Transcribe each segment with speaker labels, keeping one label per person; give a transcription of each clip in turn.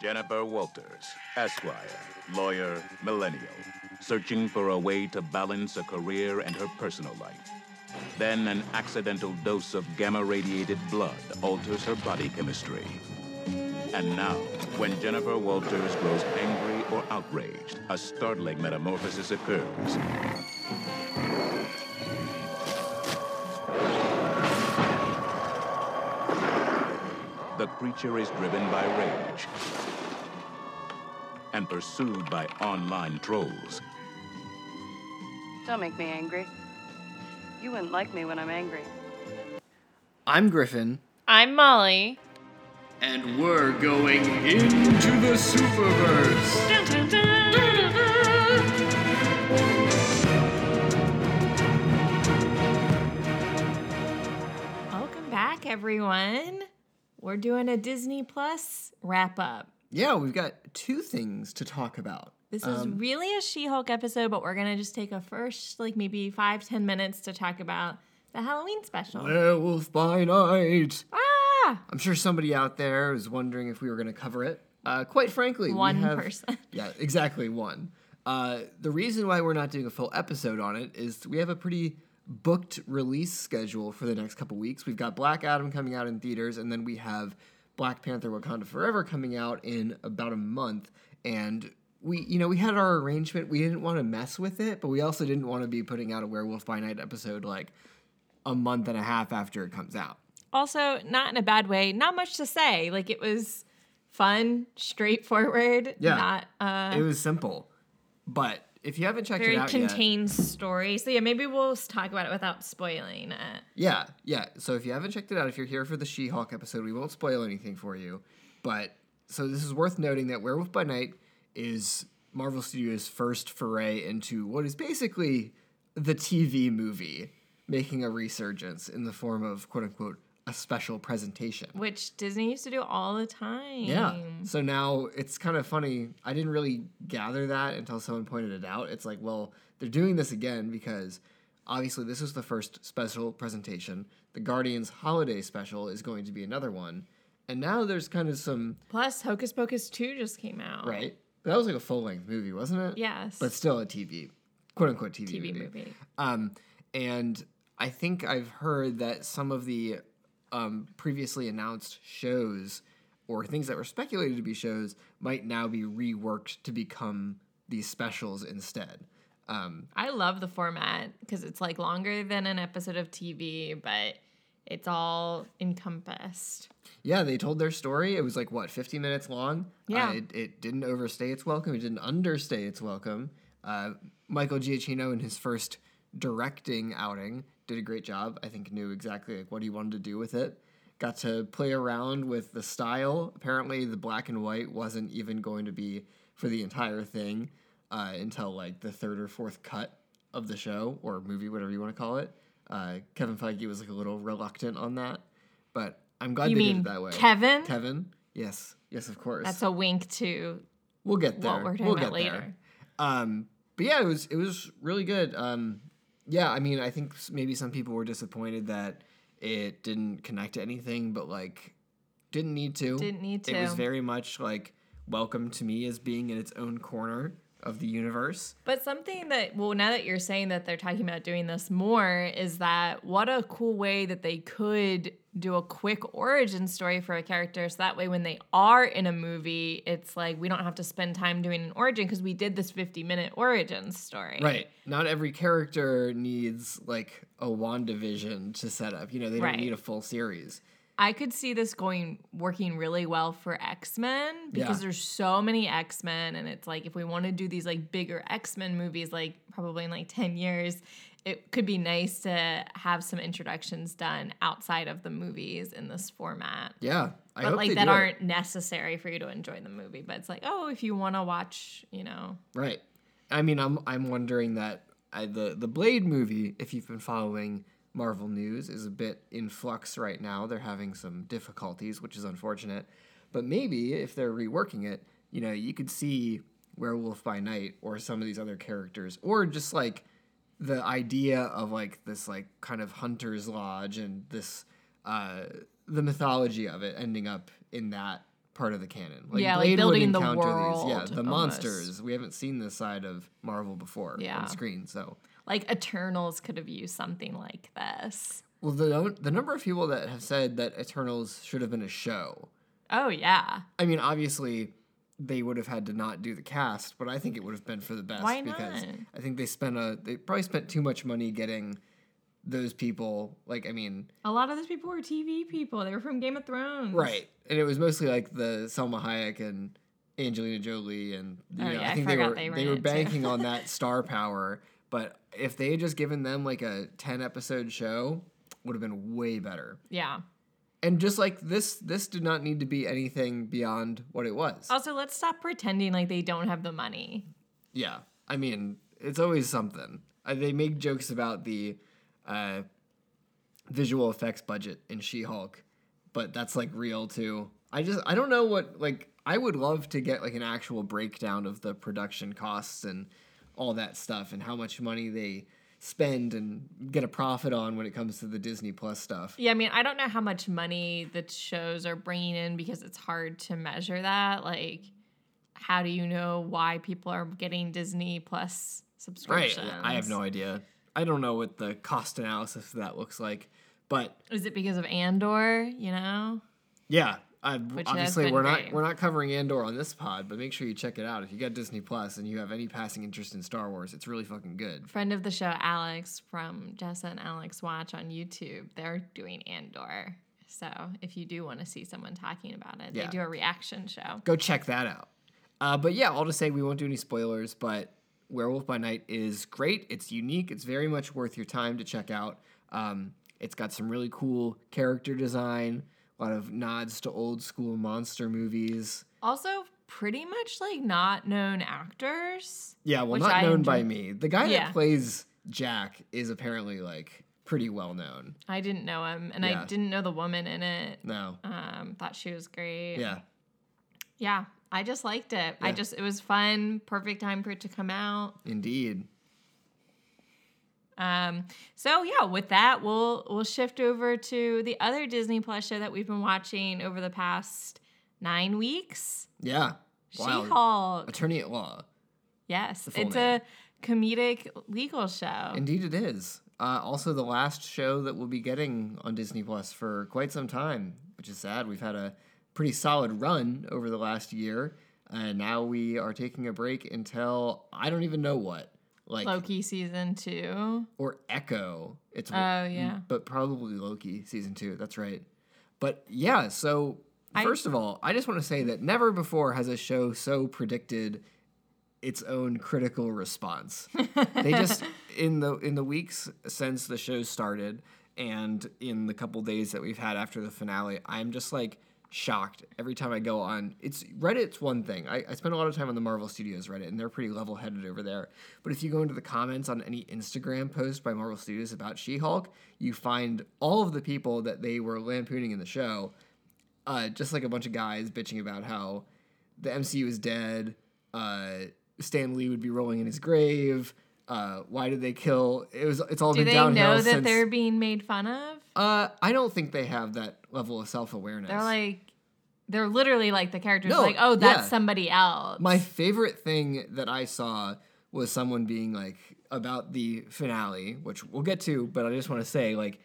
Speaker 1: Jennifer Walters, Esquire, lawyer, millennial, searching for a way to balance a career and her personal life. Then an accidental dose of gamma radiated blood alters her body chemistry. And now, when Jennifer Walters grows angry or outraged, a startling metamorphosis occurs. The creature is driven by rage and pursued by online trolls.
Speaker 2: Don't make me angry. You wouldn't like me when I'm angry.
Speaker 3: I'm Griffin,
Speaker 4: I'm Molly.
Speaker 3: and we're going into the Superverse.
Speaker 4: Welcome back, everyone. We're doing a Disney Plus wrap up.
Speaker 3: Yeah, we've got two things to talk about.
Speaker 4: This is really a She Hulk episode, but we're gonna just take a first, like maybe five, ten minutes to talk about the Halloween special.
Speaker 3: Werewolf by Night.
Speaker 4: Ah!
Speaker 3: I'm sure somebody out there is wondering if we were going to cover it. Uh, quite frankly, we
Speaker 4: One
Speaker 3: have-
Speaker 4: person.
Speaker 3: Yeah, exactly one. Uh, the reason why we're not doing a full episode on it is we have a pretty booked release schedule for the next couple weeks. We've got Black Adam coming out in theaters, and then we have Black Panther: Wakanda Forever coming out in about a month. And we, you know, we had our arrangement. We didn't want to mess with it, but we also didn't want to be putting out a Werewolf by Night episode like a month and a half after it comes out.
Speaker 4: Also, not in a bad way. Not much to say. Like it was fun, straightforward.
Speaker 3: Yeah.
Speaker 4: Not uh,
Speaker 3: It was simple, but if you haven't checked
Speaker 4: very
Speaker 3: it out yet,
Speaker 4: contained story. So yeah, maybe we'll talk about it without spoiling it.
Speaker 3: yeah, yeah. So if you haven't checked it out, if you're here for the She-Hulk episode, we won't spoil anything for you. But so this is worth noting that Werewolf by Night is Marvel Studios' first foray into what is basically the TV movie making a resurgence in the form of quote unquote a special presentation.
Speaker 4: Which Disney used to do all the time.
Speaker 3: Yeah. So now it's kind of funny. I didn't really gather that until someone pointed it out. It's like, well, they're doing this again because obviously this is the first special presentation. The Guardians holiday special is going to be another one. And now there's kind of some,
Speaker 4: Plus, Hocus Pocus 2 just came out.
Speaker 3: right? But that was like a full length movie, wasn't it?
Speaker 4: Yes.
Speaker 3: But still a TV, quote unquote TV,
Speaker 4: TV
Speaker 3: movie.
Speaker 4: movie.
Speaker 3: Um, and I think I've heard that some of the um, previously announced shows or things that were speculated to be shows might now be reworked to become these specials instead. Um,
Speaker 4: I love the format because it's like longer than an episode of TV, but it's all encompassed.
Speaker 3: yeah, they told their story. It was like, what, 50 minutes long?
Speaker 4: Yeah.
Speaker 3: Uh, it, it didn't overstay its welcome, it didn't understay its welcome. Uh, Michael Giacchino, in his first directing outing, did a great job. I think knew exactly like what he wanted to do with it. Got to play around with the style. Apparently, the black and white wasn't even going to be for the entire thing uh, until like the third or fourth cut of the show or movie, whatever you want to call it. Uh, Kevin Feige was like a little reluctant on that, but I'm glad
Speaker 4: You
Speaker 3: they
Speaker 4: mean
Speaker 3: did it that way.
Speaker 4: Kevin?
Speaker 3: Kevin, yes, yes, of course.
Speaker 4: That's a wink to
Speaker 3: we'll get there.
Speaker 4: what we're talking
Speaker 3: we'll
Speaker 4: about
Speaker 3: get
Speaker 4: later.
Speaker 3: there. Um, but yeah, it was it was really good. Um, yeah, I mean, I think maybe some people were disappointed that it didn't connect to anything, but like didn't need to.
Speaker 4: Didn't need to.
Speaker 3: It was very much like welcome to me as being in its own corner of the universe.
Speaker 4: But something that, well, now that you're saying that they're talking about doing this more, is that what a cool way that they could do a quick origin story for a character. So that way, when they are in a movie, it's like we don't have to spend time doing an origin because we did this 50 minute origin story.
Speaker 3: Right. Not every character needs like a WandaVision to set up. You know, they don't need a full series.
Speaker 4: I could see this going working really well for X Men because
Speaker 3: Yeah.
Speaker 4: there's so many X Men, and it's like if we want to do these like bigger X Men movies, like probably in like ten years, it could be nice to have some introductions done outside of the movies in this format.
Speaker 3: Yeah. I
Speaker 4: but
Speaker 3: hope
Speaker 4: like that aren't necessary for you to enjoy the movie. But it's like, oh, if you want to watch, you know,
Speaker 3: Right. I mean, I'm I'm wondering that I, the the Blade movie, if you've been following Marvel news, is a bit in flux right now. They're having some difficulties, which is unfortunate. But maybe if they're reworking it, you know, you could see Werewolf by Night or some of these other characters, or just like the idea of like this like kind of hunter's lodge and this uh, the mythology of it ending up in that part of the canon. Like
Speaker 4: Yeah, like building the world,
Speaker 3: Yeah,
Speaker 4: the
Speaker 3: monsters. We haven't seen this side of Marvel before
Speaker 4: Yeah.
Speaker 3: on screen. So,
Speaker 4: Like Eternals could have used something like this.
Speaker 3: well, the the number of people that have said that Eternals should have been a show.
Speaker 4: Oh yeah.
Speaker 3: I mean, obviously, they would have had to not do the cast, but I think it would have been for the best
Speaker 4: Why
Speaker 3: because
Speaker 4: not?
Speaker 3: I think they spent a they probably spent too much money getting those people. Like, I mean,
Speaker 4: A lot of those people were TV people. They were from Game of Thrones.
Speaker 3: right? And it was mostly like the Salma Hayek and Angelina Jolie, and you
Speaker 4: Oh,
Speaker 3: know,
Speaker 4: yeah, I
Speaker 3: I think they were
Speaker 4: they were
Speaker 3: they were banking on that star power. But if they had just given them like a ten episode show, would have been way better.
Speaker 4: Yeah.
Speaker 3: And just like this, this did not need to be anything beyond what it was.
Speaker 4: Also, let's stop pretending like they don't have the money.
Speaker 3: Yeah, I mean, it's always something. Uh, they make jokes about the uh, visual effects budget in She-Hulk, but that's like real too. I just I don't know what like I would love to get like an actual breakdown of the production costs and all that stuff and how much money they spend and get a profit on when it comes to the Disney Plus stuff.
Speaker 4: Yeah, I mean, I don't know how much money the shows are bringing in because it's hard to measure that. Like, how do you know why people are getting Disney Plus subscriptions? Right.
Speaker 3: I have no idea. I don't know what the cost analysis of that looks like, but
Speaker 4: Is it because of Andor? You know,
Speaker 3: Yeah, uh, obviously we're not
Speaker 4: great.
Speaker 3: we're not covering Andor on this pod, but make sure you check it out if you got Disney Plus and you have any passing interest in Star Wars. It's really fucking good.
Speaker 4: friend of the show Alex from Jessa and Alex Watch on YouTube, they're doing Andor. So if you do want to see someone talking about it,
Speaker 3: Yeah.
Speaker 4: they do a reaction show.
Speaker 3: Go check that out. Uh, but yeah, I'll just say we won't do any spoilers. But Werewolf by Night is great. It's unique. It's very much worth your time to check out. Um, it's got some really cool character design, a lot of nods to old school monster movies.
Speaker 4: Also, pretty much like not known actors.
Speaker 3: Yeah, well, not
Speaker 4: I
Speaker 3: known by me. The guy
Speaker 4: Yeah.
Speaker 3: that plays Jack is apparently like pretty well known.
Speaker 4: I didn't know him, and
Speaker 3: Yeah.
Speaker 4: I didn't know the woman in it.
Speaker 3: No.
Speaker 4: Um, thought she was great.
Speaker 3: Yeah.
Speaker 4: yeah. I just liked it. I just it was fun. Perfect time for it to come out.
Speaker 3: Indeed.
Speaker 4: Um, so yeah, with that, we'll we'll shift over to the other Disney Plus show that we've been watching over the past nine weeks.
Speaker 3: Yeah. Wow.
Speaker 4: She-Hulk.
Speaker 3: Attorney at Law.
Speaker 4: Yes, it's
Speaker 3: name.
Speaker 4: a comedic legal show.
Speaker 3: Indeed, it is. Uh, also, the last show that we'll be getting on Disney Plus for quite some time, which is sad. We've had a pretty solid run over the last year, and now we are taking a break until I don't even know what, like
Speaker 4: Loki season two.
Speaker 3: or Echo. It's
Speaker 4: Oh yeah.
Speaker 3: but probably Loki season two. That's right. But yeah, so
Speaker 4: I-
Speaker 3: first of all, I just want to say that never before has a show so predicted its own critical response. they just in the in the weeks since the show started and in the couple days that we've had after the finale, I'm just like shocked every time I go on. It's Reddit's one thing. I, I spend a lot of time on the Marvel Studios Reddit, and they're pretty level headed over there. But if you go into the comments on any Instagram post by Marvel Studios about She Hulk, you find all of the people that they were lampooning in the show, uh, just like a bunch of guys bitching about how the MCU is dead. Uh, Stan Lee would be rolling in his grave. Uh, why did they kill? It was. It's all
Speaker 4: Do
Speaker 3: been
Speaker 4: they know that
Speaker 3: since.
Speaker 4: they're being made fun of?
Speaker 3: Uh, I don't think they have that level of self awareness.
Speaker 4: They're like, they're literally like the characters.
Speaker 3: No,
Speaker 4: like, oh, that's
Speaker 3: yeah.
Speaker 4: somebody else.
Speaker 3: My favorite thing that I saw was someone being like about the finale, which we'll get to, but I just want to say like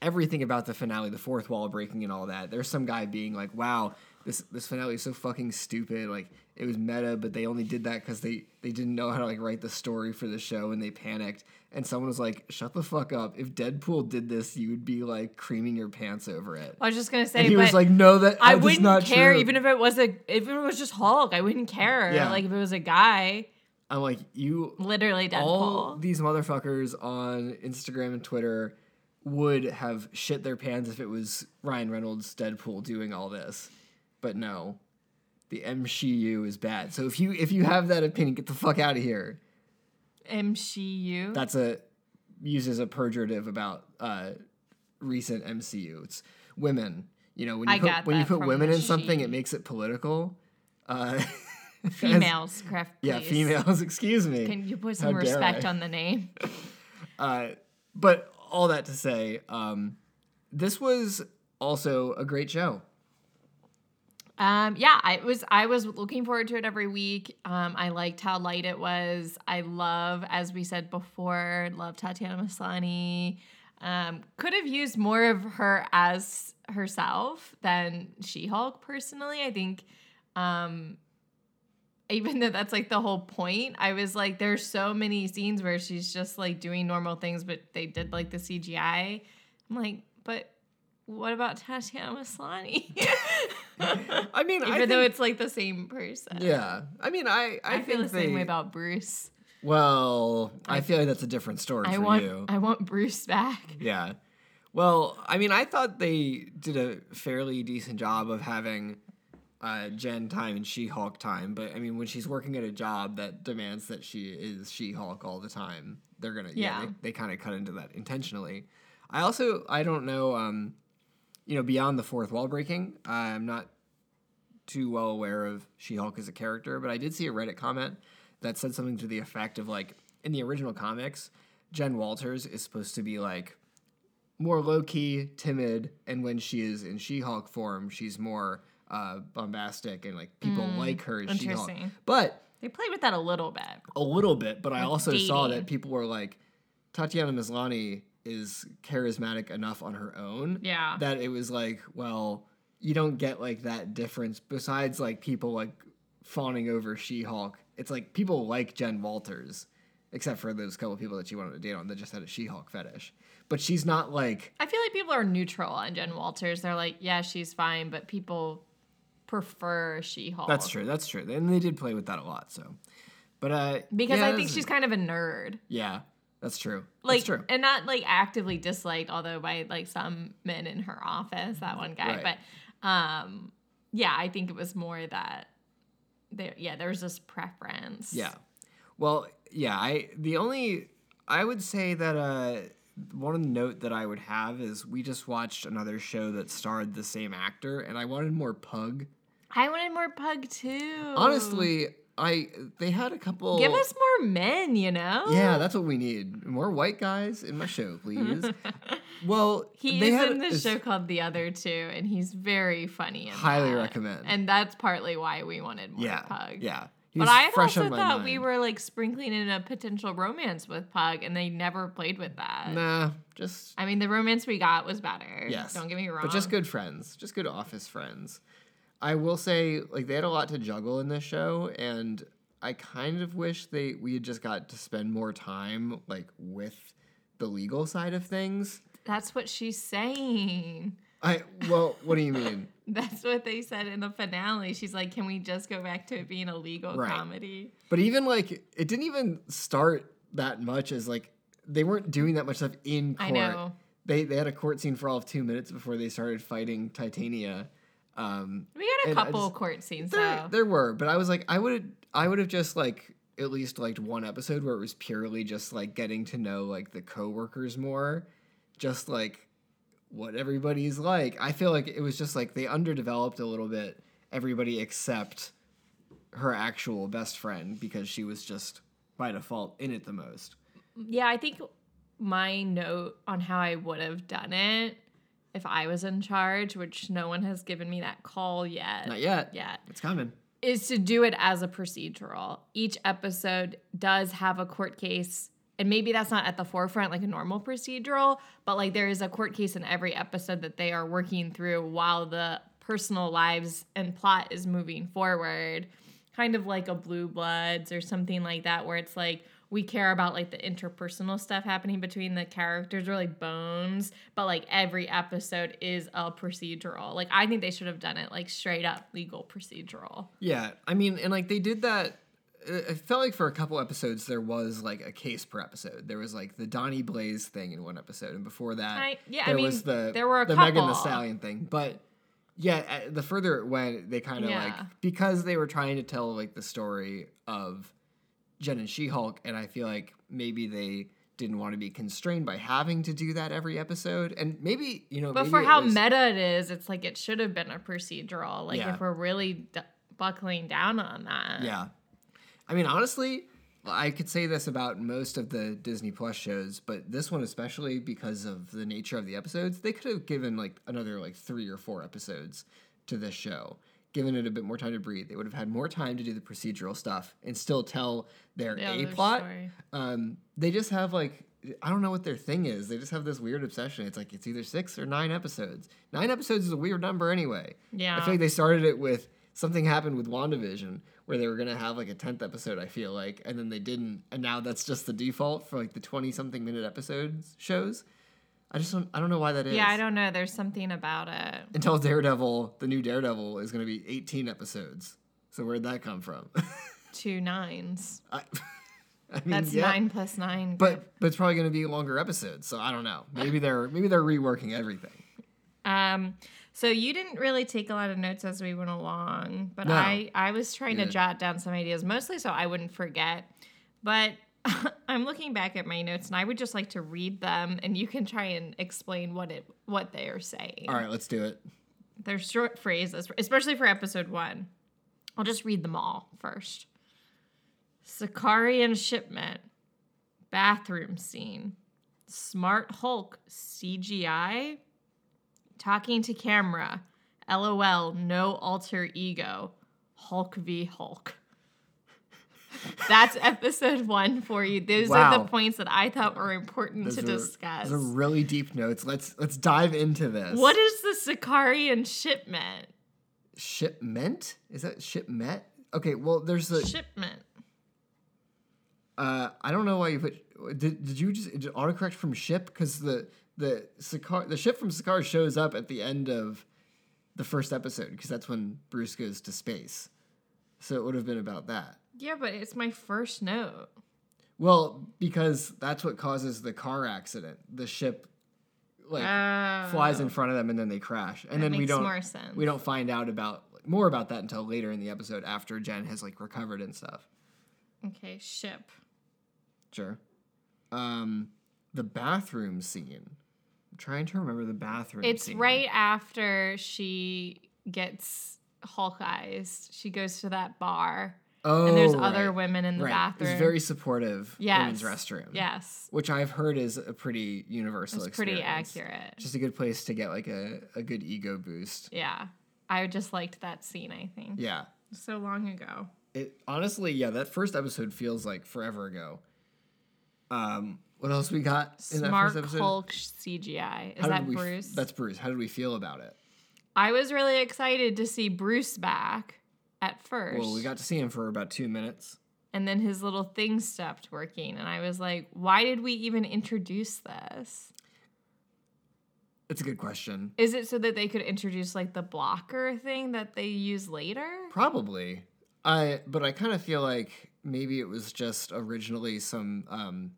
Speaker 3: everything about the finale, the fourth wall breaking and all that. There's some guy being like, "Wow, this this finale is so fucking stupid." Like it was meta, but they only did that because they they didn't know how to like write the story for the show and they panicked. And someone was like, "Shut the fuck up! If Deadpool did this, you would be like creaming your pants over it."
Speaker 4: I was just gonna say,
Speaker 3: And he was like, "No, that
Speaker 4: I
Speaker 3: that's
Speaker 4: wouldn't
Speaker 3: not
Speaker 4: care
Speaker 3: true."
Speaker 4: even if it was a if it was just Hulk. I wouldn't care.
Speaker 3: Yeah.
Speaker 4: Like if it was a guy,
Speaker 3: I'm like, you
Speaker 4: literally Deadpool.
Speaker 3: all these motherfuckers on Instagram and Twitter would have shit their pants if it was Ryan Reynolds Deadpool doing all this. But no. The MCU is bad. So if you if you have that opinion, get the fuck out of here.
Speaker 4: MCU.
Speaker 3: That's a used as a pejorative about uh recent MCU. It's women. You know, when you
Speaker 4: I
Speaker 3: put when you put women in something, it makes it political. Uh
Speaker 4: Females, craft.
Speaker 3: yeah, females, excuse me.
Speaker 4: Can you put some
Speaker 3: dare
Speaker 4: respect on the name?
Speaker 3: Uh, but all that to say, um, this was also a great show.
Speaker 4: Um, yeah, I was I was looking forward to it every week. Um, I liked how light it was. I love, as we said before, love Tatiana Maslany. Um, could have used more of her as herself than She-Hulk. Personally, I think, um, even though that's like the whole point, I was like, there's so many scenes where she's just like doing normal things, but they did like the CGI. I'm like, but what about Tatiana Maslany?
Speaker 3: I mean,
Speaker 4: Even
Speaker 3: I
Speaker 4: though
Speaker 3: think-
Speaker 4: it's like the same person.
Speaker 3: yeah. I mean, I I,
Speaker 4: I,
Speaker 3: think
Speaker 4: feel the
Speaker 3: they,
Speaker 4: same way about Bruce.
Speaker 3: Well, I feel like that's a different story
Speaker 4: I
Speaker 3: for
Speaker 4: want
Speaker 3: you.
Speaker 4: I want Bruce back.
Speaker 3: Yeah. Well, I mean, I thought they did a fairly decent job of having uh, Jen time and She Hulk time. But I mean, when she's working at a job that demands that she is She Hulk all the time, they're gonna yeah,
Speaker 4: Yeah.
Speaker 3: they, they kind of cut into that intentionally. I also I don't know, um, you know, beyond the fourth wall breaking, I'm not too well aware of She Hulk as a character, but I did see a Reddit comment that said something to the effect of like in the original comics, Jen Walters is supposed to be like more low key, timid, and when she is in She Hulk form, she's more uh, bombastic and like people like her as She Hulk. But
Speaker 4: They played with that a little bit.
Speaker 3: a little bit, but I also saw that people were like, Tatiana Maslany is charismatic enough on her own.
Speaker 4: Yeah.
Speaker 3: That it was like, well, you don't get like that difference besides like people like fawning over She Hulk. It's like people like Jen Walters, except for those couple people that she wanted to date on that just had a She Hulk fetish. But she's not like,
Speaker 4: I feel like people are neutral on Jen Walters. They're like, yeah, she's fine, but people prefer She-Hulk.
Speaker 3: that's true, that's true. And they did play with that a lot, so. But, uh,
Speaker 4: Because
Speaker 3: yeah,
Speaker 4: I think she's kind of a nerd.
Speaker 3: Yeah, that's true.
Speaker 4: Like
Speaker 3: that's true.
Speaker 4: and not like actively disliked, although by like some men in her office, that one guy.
Speaker 3: Right.
Speaker 4: But um yeah, I think it was more that there yeah, there was this preference.
Speaker 3: Yeah. Well, yeah, I the only I would say that uh one note that I would have is we just watched another show that starred the same actor and I wanted more pug.
Speaker 4: I wanted more pug too.
Speaker 3: Honestly, I they had a couple
Speaker 4: Give us more men, you know?
Speaker 3: Yeah, that's what we need. More white guys in my show, please. well,
Speaker 4: He
Speaker 3: they
Speaker 4: is
Speaker 3: had
Speaker 4: in this
Speaker 3: this-
Speaker 4: show called The Other Two, and he's very funny.
Speaker 3: Highly
Speaker 4: that.
Speaker 3: recommend.
Speaker 4: And that's partly why we wanted more
Speaker 3: Yeah.
Speaker 4: Pug.
Speaker 3: Yeah. He
Speaker 4: But I also thought we were like sprinkling in a potential romance with Pug, and they never played with that.
Speaker 3: Nah, just
Speaker 4: I mean, the romance we got was better.
Speaker 3: Yes.
Speaker 4: Don't get me wrong.
Speaker 3: But just good friends, just good office friends. I will say, like they had a lot to juggle in this show, and I kind of wish they we had just got to spend more time like with the legal side of things.
Speaker 4: That's what she's saying.
Speaker 3: I well, what do you mean?
Speaker 4: That's what they said in the finale. She's like, "Can we just go back to it being a legal
Speaker 3: Right.
Speaker 4: comedy?"
Speaker 3: But even like it didn't even start that much as like they weren't doing that much stuff in court.
Speaker 4: I know.
Speaker 3: They they had a court scene for all of two minutes before they started fighting Titania. Um,
Speaker 4: We had a couple
Speaker 3: just-
Speaker 4: court scenes
Speaker 3: There,
Speaker 4: though.
Speaker 3: there were, but I was like, I would, I would have just like at least liked one episode where it was purely just like getting to know like the coworkers more, just like what everybody's like. I feel like it was just like they underdeveloped a little bit everybody except her actual best friend because she was just by default in it the most.
Speaker 4: Yeah, I think my note on how I would have done it if I was in charge, which no one has given me that call yet.
Speaker 3: Not yet.
Speaker 4: Yet.
Speaker 3: It's coming.
Speaker 4: is to do it as a procedural. Each episode does have a court case, and maybe that's not at the forefront like a normal procedural, but like there is a court case in every episode that they are working through while the personal lives and plot is moving forward. Kind of like a Blue Bloods or something like that, where it's like we care about like the interpersonal stuff happening between the characters or like bones, but like every episode is a procedural. Like I think they should have done it like straight up legal procedural.
Speaker 3: Yeah, I mean, and like they did that. It it felt like for a couple episodes there was like a case per episode. There was like the Donnie Blaze thing in one episode, and before that,
Speaker 4: I- yeah, I
Speaker 3: there
Speaker 4: mean,
Speaker 3: was the
Speaker 4: there were
Speaker 3: the Megan
Speaker 4: Thee.
Speaker 3: Stallion thing. But yeah, uh, the further it went, they kind of like because they were trying to tell like the story of Jen and She Hulk, and I feel like maybe they didn't want to be constrained by having to do that every episode, and maybe you know,
Speaker 4: But
Speaker 3: maybe
Speaker 4: for how
Speaker 3: was-
Speaker 4: meta it is, it's like it should have been a procedural. Like
Speaker 3: Yeah.
Speaker 4: if we're really d- buckling down on that.
Speaker 3: Yeah. I mean, honestly, I could say this about most of the Disney Plus shows, but this one especially because of the nature of the episodes, they could have given like another like three or four episodes to this show. Given it a bit more time to breathe. They would have had more time to do the procedural stuff and still tell their
Speaker 4: Yeah,
Speaker 3: A plot. Um, they just have like I don't know what their thing is. They just have this weird obsession. It's like it's either six or nine episodes. Nine episodes is a weird number anyway.
Speaker 4: Yeah, I
Speaker 3: feel like they started it with something happened with WandaVision where they were gonna have like a tenth episode. I feel like, and then they didn't, and now that's just the default for like the twenty something minute episodes shows. I just don't. I don't know why that is.
Speaker 4: Yeah, I don't know. There's something about it.
Speaker 3: Until Daredevil, the new Daredevil is gonna be eighteen episodes. So where'd that come from?
Speaker 4: Two nines.
Speaker 3: I, I mean,
Speaker 4: That's
Speaker 3: yeah,
Speaker 4: nine plus nine.
Speaker 3: But but it's probably gonna be longer episodes. So I don't know. Maybe they're maybe they're reworking everything.
Speaker 4: Um, so you didn't really take a lot of notes as we went along, but
Speaker 3: No.
Speaker 4: I I was trying to jot down some ideas, mostly so I wouldn't forget. But I'm looking back at my notes, and I would just like to read them, and you can try and explain what it what they are saying.
Speaker 3: All right, let's do it.
Speaker 4: They're short phrases, especially for episode one. I'll just read them all first. Sicarian shipment, bathroom scene, smart Hulk CGI, talking to camera, LOL, no alter ego, Hulk v Hulk. That's episode one for you. Those are the points that I thought were important
Speaker 3: Those
Speaker 4: to discuss.
Speaker 3: Those are really deep notes. Let's let's dive into this.
Speaker 4: What is the Sicarian shipment?
Speaker 3: shipment? Is that shipment? Okay, well there's the
Speaker 4: Shipment.
Speaker 3: uh I don't know why you put did, did you just did autocorrect from ship because the the Sakaar the ship from Sakaar shows up at the end of the first episode because that's when Bruce goes to space. So it would have been about that.
Speaker 4: Yeah, but it's my first note.
Speaker 3: Well, because that's what causes the car accident. The ship like flies in front of them and then they crash. And
Speaker 4: That
Speaker 3: then we don't
Speaker 4: more sense.
Speaker 3: we don't find out about more about that until later in the episode after Jen has like recovered and stuff.
Speaker 4: Okay, ship.
Speaker 3: Sure. Um the bathroom scene. I'm trying to remember the bathroom scene.
Speaker 4: It's
Speaker 3: scene.
Speaker 4: right after she gets Hulkized. She goes to that bar,
Speaker 3: Oh,
Speaker 4: and there's other women in the
Speaker 3: right.
Speaker 4: bathroom.
Speaker 3: It's very supportive
Speaker 4: yes.
Speaker 3: women's restroom.
Speaker 4: Yes,
Speaker 3: Which I've heard is a pretty universal
Speaker 4: it's pretty accurate.
Speaker 3: Just a good place to get like a, a good ego boost.
Speaker 4: yeah, I just liked that scene. I think
Speaker 3: Yeah.
Speaker 4: so long ago.
Speaker 3: It honestly, yeah, that first episode feels like forever ago. Um, what else we got in
Speaker 4: Smart
Speaker 3: that first episode?
Speaker 4: Hulk CGI. Is that
Speaker 3: f-
Speaker 4: Bruce?
Speaker 3: that's Bruce. How did we feel about it?
Speaker 4: I was really excited to see Bruce back at first.
Speaker 3: Well, we got to see him for about two minutes.
Speaker 4: and then his little thing stopped working and i was like why did we even introduce this
Speaker 3: It's a good question.
Speaker 4: is it so that they could introduce like the blocker thing that they use later
Speaker 3: Probably. I but I kind of feel like maybe it was just originally some um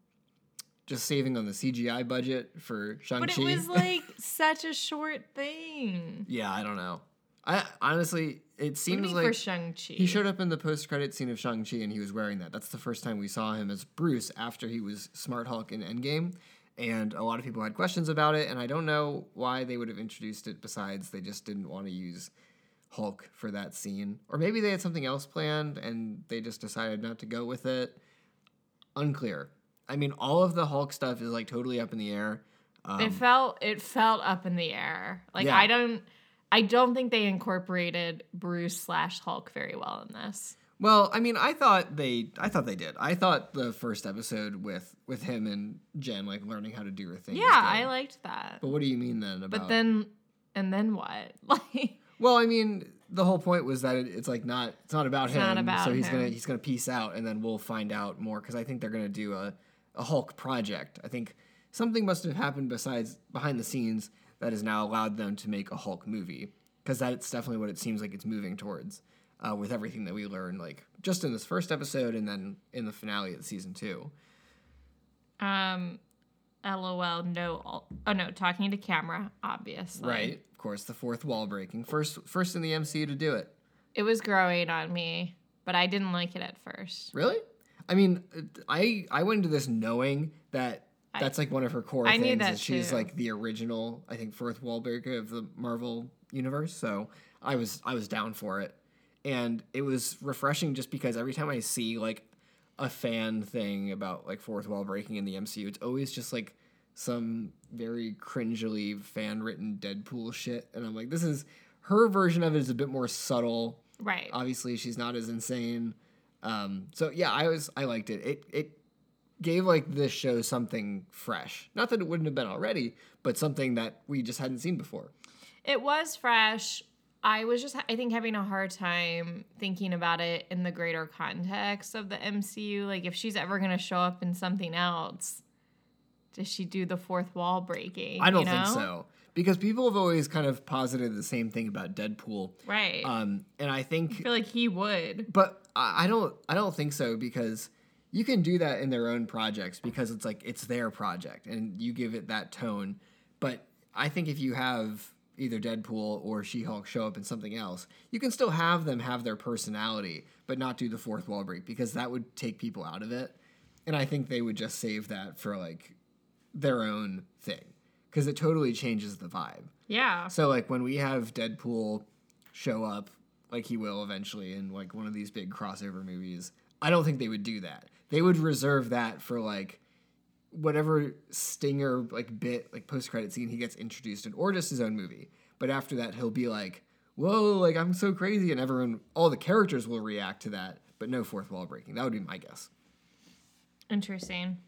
Speaker 3: just saving on the CGI budget for Shang-Chi.
Speaker 4: but it was like such a short thing
Speaker 3: yeah, I don't know. I honestly it
Speaker 4: what do you
Speaker 3: seems like
Speaker 4: for shang-chi
Speaker 3: He showed up in the post-credit scene of Shang-Chi and he was wearing that. That's the first time we saw him as Bruce after he was Smart Hulk in Endgame. And a lot of people had questions about it, and I don't know why they would have introduced it besides they just didn't want to use Hulk for that scene. Or maybe they had something else planned and they just decided not to go with it. Unclear. I mean, all of the Hulk stuff is like totally up in the air. Um,
Speaker 4: it felt it felt up in the air like
Speaker 3: Yeah.
Speaker 4: i don't i don't think they incorporated bruce slash hulk very well in this
Speaker 3: Well, I mean, I thought they, I thought they did. I thought the first episode with with him and Jen like learning how to do her thing.
Speaker 4: yeah i liked that
Speaker 3: But what do you mean then about?
Speaker 4: but then and then what like
Speaker 3: well, I mean, the whole point was that it, it's like not, it's not about him.
Speaker 4: not about
Speaker 3: so he's gonna he's gonna peace out, and then we'll find out more because I think they're gonna do a a Hulk project. I think something must have happened besides behind the scenes that has now allowed them to make a Hulk movie because that's definitely what it seems like it's moving towards. Uh, with everything that we learned, like just in this first episode, and then in the finale of season two.
Speaker 4: Um, lol, no, oh no, talking to camera, obviously.
Speaker 3: Right. Of course, the fourth wall breaking. First first in the MCU to do it.
Speaker 4: It was growing on me, but I didn't like it at first.
Speaker 3: Really? I mean, I I went into this knowing that that's like one of her core
Speaker 4: I
Speaker 3: things.
Speaker 4: knew that
Speaker 3: she's
Speaker 4: too.
Speaker 3: like the original, I think, fourth wall breaker of the Marvel universe. So I was I was down for it, and it was refreshing just because every time I see like a fan thing about like fourth wall breaking in the MCU, it's always just like some very cringily fan written Deadpool shit, and I'm like, this is her version of it is a bit more subtle.
Speaker 4: Right.
Speaker 3: Obviously, she's not as insane. Um, so yeah, I was I liked it. It it gave like this show something fresh. Not that it wouldn't have been already, but something that we just hadn't seen before.
Speaker 4: It was fresh. I was just, I think, having a hard time thinking about it in the greater context of the MCU. Like, if she's ever going to show up in something else, does she do the fourth wall breaking?
Speaker 3: I don't
Speaker 4: you
Speaker 3: think
Speaker 4: know?
Speaker 3: so because people have always kind of posited the same thing about Deadpool.
Speaker 4: Right.
Speaker 3: Um, and I think
Speaker 4: I feel like he would.
Speaker 3: But I don't I don't think so because you can do that in their own projects because it's like it's their project and you give it that tone. But I think if you have either Deadpool or She-Hulk show up in something else, you can still have them have their personality, but not do the fourth wall break because that would take people out of it. And I think they would just save that for like their own thing because it totally changes the vibe.
Speaker 4: Yeah.
Speaker 3: So like when we have Deadpool show up, like he will eventually in like one of these big crossover movies, I don't think they would do that. They would reserve that for like whatever stinger like bit like post credit scene he gets introduced in, or just his own movie. But after that, he'll be like, "Whoa, like I'm so crazy," and everyone, all the characters will react to that, but no fourth wall breaking. That would be my guess.
Speaker 4: Interesting.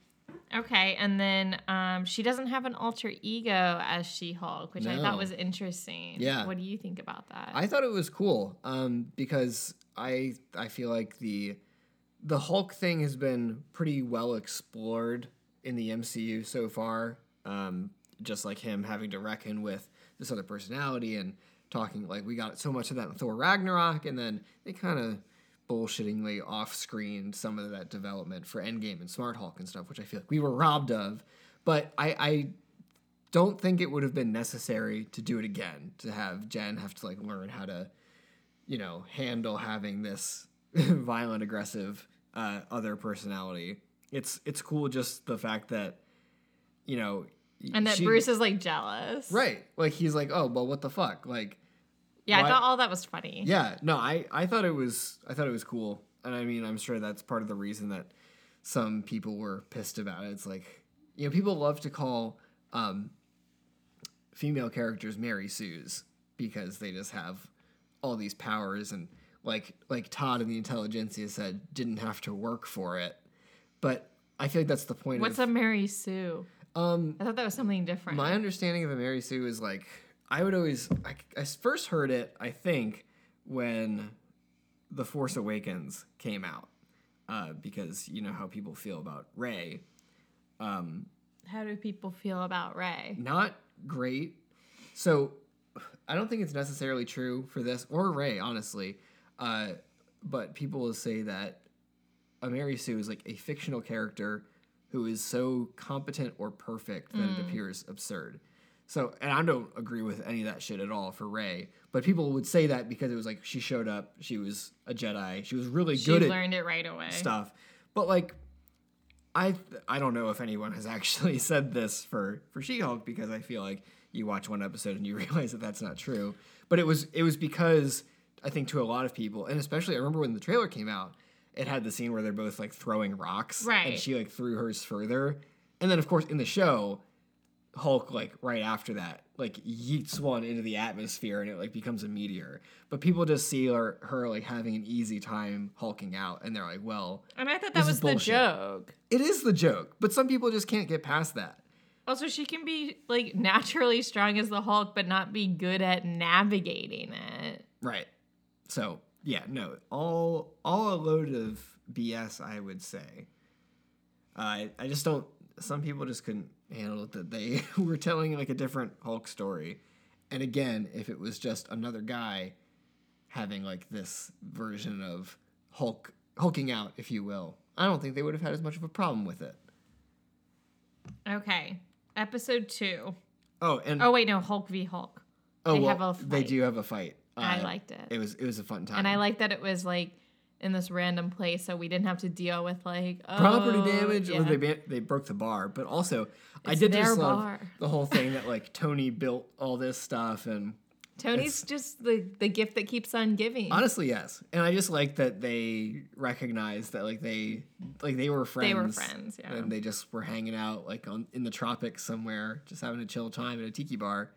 Speaker 4: Okay, and then um, she doesn't have an alter ego as She Hulk, which I thought was interesting.
Speaker 3: Yeah.
Speaker 4: What do you think about that?
Speaker 3: I thought it was cool um, because I I feel like the the Hulk thing has been pretty well explored in the MCU so far. Um, just like him having to reckon with this other personality and talking like we got so much of that in Thor Ragnarok, and then they kind of bullshittingly off screened some of that development for Endgame and Smart Hulk and stuff, which I feel like we were robbed of. But I, I don't think it would have been necessary to do it again to have Jen have to like learn how to, you know, handle having this violent, aggressive uh, other personality. It's it's cool just the fact that, you know,
Speaker 4: and that
Speaker 3: she-
Speaker 4: Bruce is like jealous.
Speaker 3: right, like he's like, oh, well, what the fuck, like.
Speaker 4: Yeah,
Speaker 3: Why-
Speaker 4: I thought all that was funny.
Speaker 3: Yeah, no, I I thought it was I thought it was cool, and I mean I'm sure that's part of the reason that some people were pissed about it. It's like you know people love to call um, female characters Mary Sue's because they just have all these powers and like like Todd and the Intelligencia said didn't have to work for it, but I feel like that's the point.
Speaker 4: What's
Speaker 3: of,
Speaker 4: a Mary Sue?
Speaker 3: um
Speaker 4: I thought that was something different.
Speaker 3: my understanding of a Mary Sue is like I would always I, I first heard it I think when The Force Awakens came out uh, because you know how people feel about Rey.
Speaker 4: How do people feel about Rey?
Speaker 3: Not great. So I don't think it's necessarily true for this or Rey, honestly. Uh, but people will say that a Mary Sue is like a fictional character who is so competent or perfect that it appears absurd. So, and I don't agree with any of that shit at all for Rey. But people would say that because it was like she showed up, she was a Jedi, she was really
Speaker 4: She
Speaker 3: good at
Speaker 4: learned it right away.
Speaker 3: stuff. But like, I I don't know if anyone has actually said this for for She-Hulk because I feel like you watch one episode and you realize that that's not true. But it was it was because I think to a lot of people, and especially I remember when the trailer came out, it had the scene where they're both like throwing rocks,
Speaker 4: right?
Speaker 3: And she like threw hers further, and then of course in the show. Hulk like right after that like yeets one into the atmosphere and it like becomes a meteor. But people just see her, her like having an easy time hulking out and they're like, well,
Speaker 4: And I thought that was the joke.
Speaker 3: it is the joke, but some people just can't get past that.
Speaker 4: Also, she can be like naturally strong as the Hulk, but not be good at navigating it.
Speaker 3: Right. So yeah, no, all all a load of BS, I would say. I I just don't. Some people just couldn't handle it that they were telling like a different Hulk story, and again, if it was just another guy having like this version of Hulk hulking out, if you will, I don't think they would have had as much of a problem with it.
Speaker 4: Okay. Episode two.
Speaker 3: Oh, and
Speaker 4: Oh, wait, no, Hulk v. Hulk.
Speaker 3: oh,
Speaker 4: they
Speaker 3: well,
Speaker 4: have a
Speaker 3: they do have a fight.
Speaker 4: I liked it.
Speaker 3: It was it was a fun time.
Speaker 4: And I liked that it was like in this random place, so we didn't have to deal with like oh,
Speaker 3: property damage
Speaker 4: Yeah.
Speaker 3: or they they broke the bar but also i did just love
Speaker 4: bar.
Speaker 3: the whole thing that like tony built all this stuff and
Speaker 4: Tony's just the the gift that keeps on giving.
Speaker 3: honestly yes and i just like that they recognized that like they like they were friends
Speaker 4: They were friends, yeah.
Speaker 3: and they just were hanging out like on in the tropics somewhere just having a chill time at a tiki bar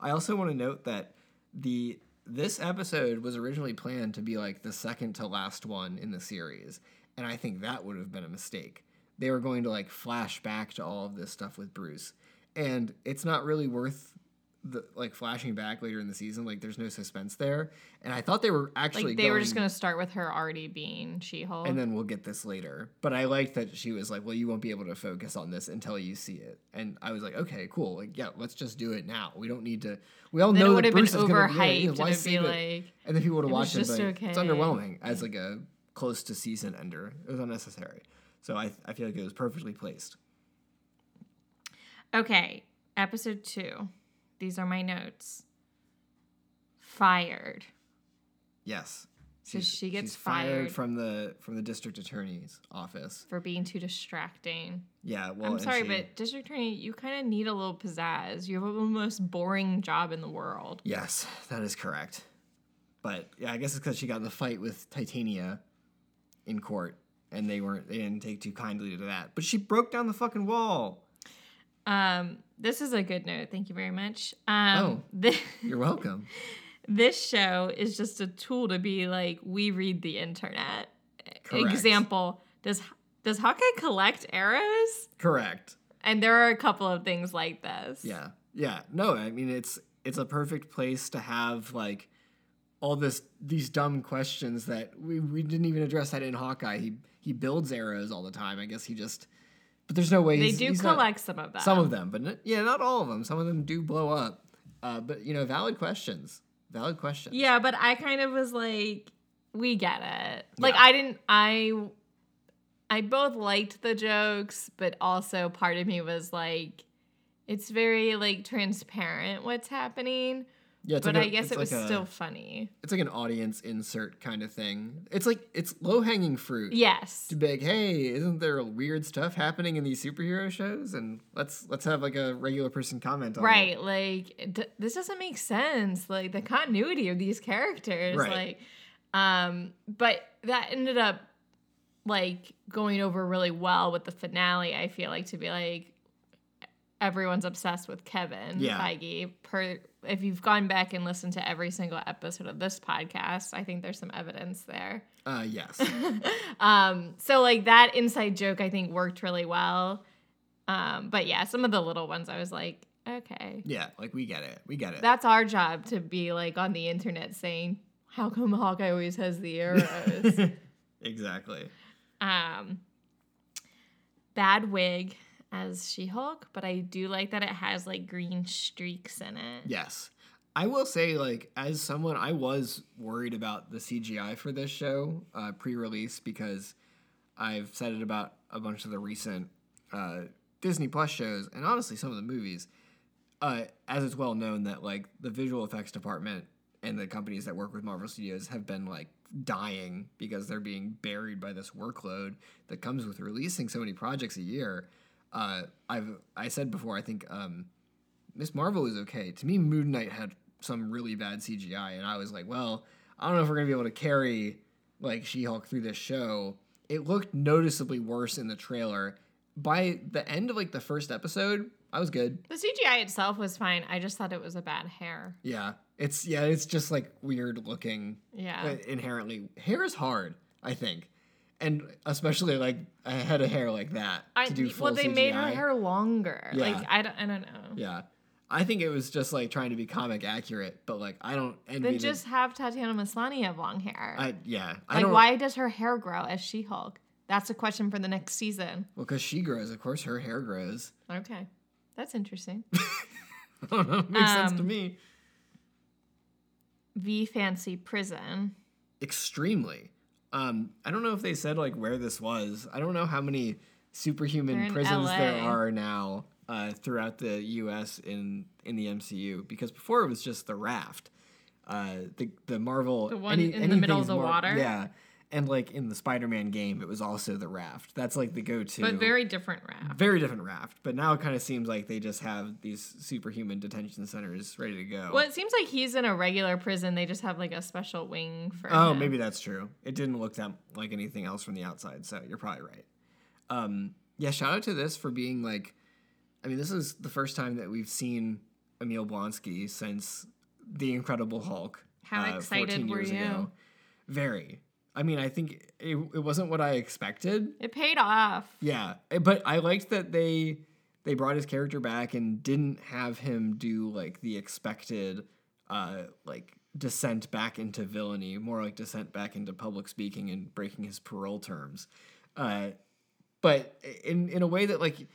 Speaker 3: i also want to note that the this episode was originally planned to be like the second to last one in the series, and I think that would have been a mistake. They were going to like flash back to all of this stuff with Bruce, and it's not really worth the like flashing back later in the season. Like, there's no suspense there, and I thought they were actually
Speaker 4: Like they were just
Speaker 3: going-
Speaker 4: gonna start with her already being She-Hulk.
Speaker 3: and then we'll get this later. But I liked that she was like, "Well, you won't be able to focus on this until you see it." And I was like, "Okay, cool. Like, yeah, let's just do it now. We don't need to. We all
Speaker 4: Then it
Speaker 3: know
Speaker 4: would
Speaker 3: that
Speaker 4: have been
Speaker 3: Bruce is gonna
Speaker 4: overhyped.
Speaker 3: Yeah,
Speaker 4: and
Speaker 3: why
Speaker 4: be
Speaker 3: save it?
Speaker 4: like,
Speaker 3: and then people would have
Speaker 4: it
Speaker 3: watched it.
Speaker 4: just
Speaker 3: But it's
Speaker 4: okay.
Speaker 3: underwhelming as like a close to season ender. It was unnecessary. So I I feel like it was perfectly placed.
Speaker 4: okay, episode two. These are my notes. Fired.
Speaker 3: Yes.
Speaker 4: So she gets
Speaker 3: she's fired
Speaker 4: fired.
Speaker 3: from the from the district attorney's office.
Speaker 4: for being too distracting.
Speaker 3: Yeah. Well,
Speaker 4: I'm sorry,
Speaker 3: she-
Speaker 4: but district attorney, you kind of need a little pizzazz. You have the most boring job in the world.
Speaker 3: Yes, that is correct. But yeah, I guess it's because she got in the fight with Titania in court, and they weren't they didn't take too kindly to that. But she broke down the fucking wall.
Speaker 4: Um, this is a good note. Thank you very much. Um,
Speaker 3: Oh.
Speaker 4: thi-
Speaker 3: You're welcome.
Speaker 4: this show is just a tool to be like, we read the internet.
Speaker 3: Correct.
Speaker 4: Example: Does does Hawkeye collect arrows?
Speaker 3: correct.
Speaker 4: And there are a couple of things like this.
Speaker 3: Yeah, yeah. No, I mean it's it's a perfect place to have like all this these dumb questions that we, we didn't even address that in Hawkeye. He he builds arrows all the time. I guess he just. But there's no way
Speaker 4: They do
Speaker 3: he's not-
Speaker 4: collect some of them.
Speaker 3: Some of them, but n- yeah, not all of them. Some of them do blow up. Uh, but you know, valid questions. Valid questions.
Speaker 4: Yeah, but I kind of was like, we get it. Like
Speaker 3: Yeah.
Speaker 4: I didn't I I both liked the jokes, but also part of me was like it's very like transparent what's happening.
Speaker 3: Yeah.
Speaker 4: But
Speaker 3: like a-
Speaker 4: I guess it was
Speaker 3: like a-
Speaker 4: still funny.
Speaker 3: It's like an audience insert kind of thing. It's like it's low hanging fruit.
Speaker 4: Yes.
Speaker 3: To be like, hey, isn't there weird stuff happening in these superhero shows? And let's let's have like a regular person comment on it.
Speaker 4: Right, like d- this doesn't make sense. Like the continuity of these characters,
Speaker 3: Right.
Speaker 4: like, um, but that ended up like going over really well with the finale. I feel like to be like everyone's obsessed with Kevin
Speaker 3: Yeah.
Speaker 4: Feige. Per if you've gone back and listened to every single episode of this podcast, I think there's some evidence there.
Speaker 3: Uh, yes.
Speaker 4: Um, so like that inside joke I think worked really well. Um, but yeah, some of the little ones I was like, okay.
Speaker 3: yeah. Like we get it. We get it.
Speaker 4: That's our job to be like on the internet saying, How come Hawkeye always has the arrows?
Speaker 3: exactly.
Speaker 4: um bad wig as She-Hulk, but I do like that it has like green streaks in it.
Speaker 3: Yes. I will say, like, as someone, I was worried about the CGI for this show uh, pre release because I've said it about a bunch of the recent uh, Disney Plus shows and honestly some of the movies. Uh, as it's well known that, like, the visual effects department and the companies that work with Marvel Studios have been, like, dying because they're being buried by this workload that comes with releasing so many projects a year. Uh, I've I said before, I think um, Miss Marvel is okay. To me, Moon Knight had some really bad CGI, and I was like, well, I don't know if we're gonna be able to carry like She-Hulk through this show. It looked noticeably worse in the trailer. By the end of like the first episode, I was good.
Speaker 4: The CGI itself was fine. I just thought it was a bad hair.
Speaker 3: Yeah, it's yeah, it's just like weird looking.
Speaker 4: Yeah.
Speaker 3: uh, inherently, hair is hard. I think, and especially like a head of hair like that
Speaker 4: I,
Speaker 3: to do full
Speaker 4: well, they made her hair longer.
Speaker 3: Yeah.
Speaker 4: Like I don't, I don't know.
Speaker 3: Yeah. I think it was just like trying to be comic accurate, but like I don't envy
Speaker 4: Then
Speaker 3: the-
Speaker 4: just have Tatiana Maslany have long hair.
Speaker 3: I yeah. I
Speaker 4: like, why does her hair grow as She-Hulk? That's a question for the next season.
Speaker 3: Well, because she grows, of course, her hair grows.
Speaker 4: Okay, that's interesting.
Speaker 3: I don't know. It makes sense to
Speaker 4: Um,
Speaker 3: me.
Speaker 4: V Fancy Prison.
Speaker 3: Extremely. Um, I don't know if they said like where this was. I don't know how many superhuman prisons there are now uh, throughout the U.S. in in the MCU. Because before it was just the raft. Uh, the the Marvel
Speaker 4: The one in the middle of the water?
Speaker 3: Yeah, and like in the Spider-Man game, it was also the raft. That's like the go-to.
Speaker 4: But very different raft.
Speaker 3: very different raft. But now it kind of seems like they just have these superhuman detention centers ready to go.
Speaker 4: Well, it seems like he's in a regular prison. They just have like a special wing for
Speaker 3: Oh,
Speaker 4: him.
Speaker 3: maybe that's true. It didn't look that like anything else from the outside, so you're probably right. Um, yeah, shout out to this for being like, I mean, this is the first time that we've seen Emil Blonsky since the Incredible Hulk,
Speaker 4: How
Speaker 3: uh,
Speaker 4: excited
Speaker 3: 14
Speaker 4: were
Speaker 3: years
Speaker 4: you?
Speaker 3: ago. Very. I mean, I think it, it wasn't what I expected.
Speaker 4: It paid off.
Speaker 3: Yeah, eh, but I liked that they they brought his character back and didn't have him do like the expected uh like descent back into villainy, more like descent back into public speaking and breaking his parole terms. Uh but in in a way that like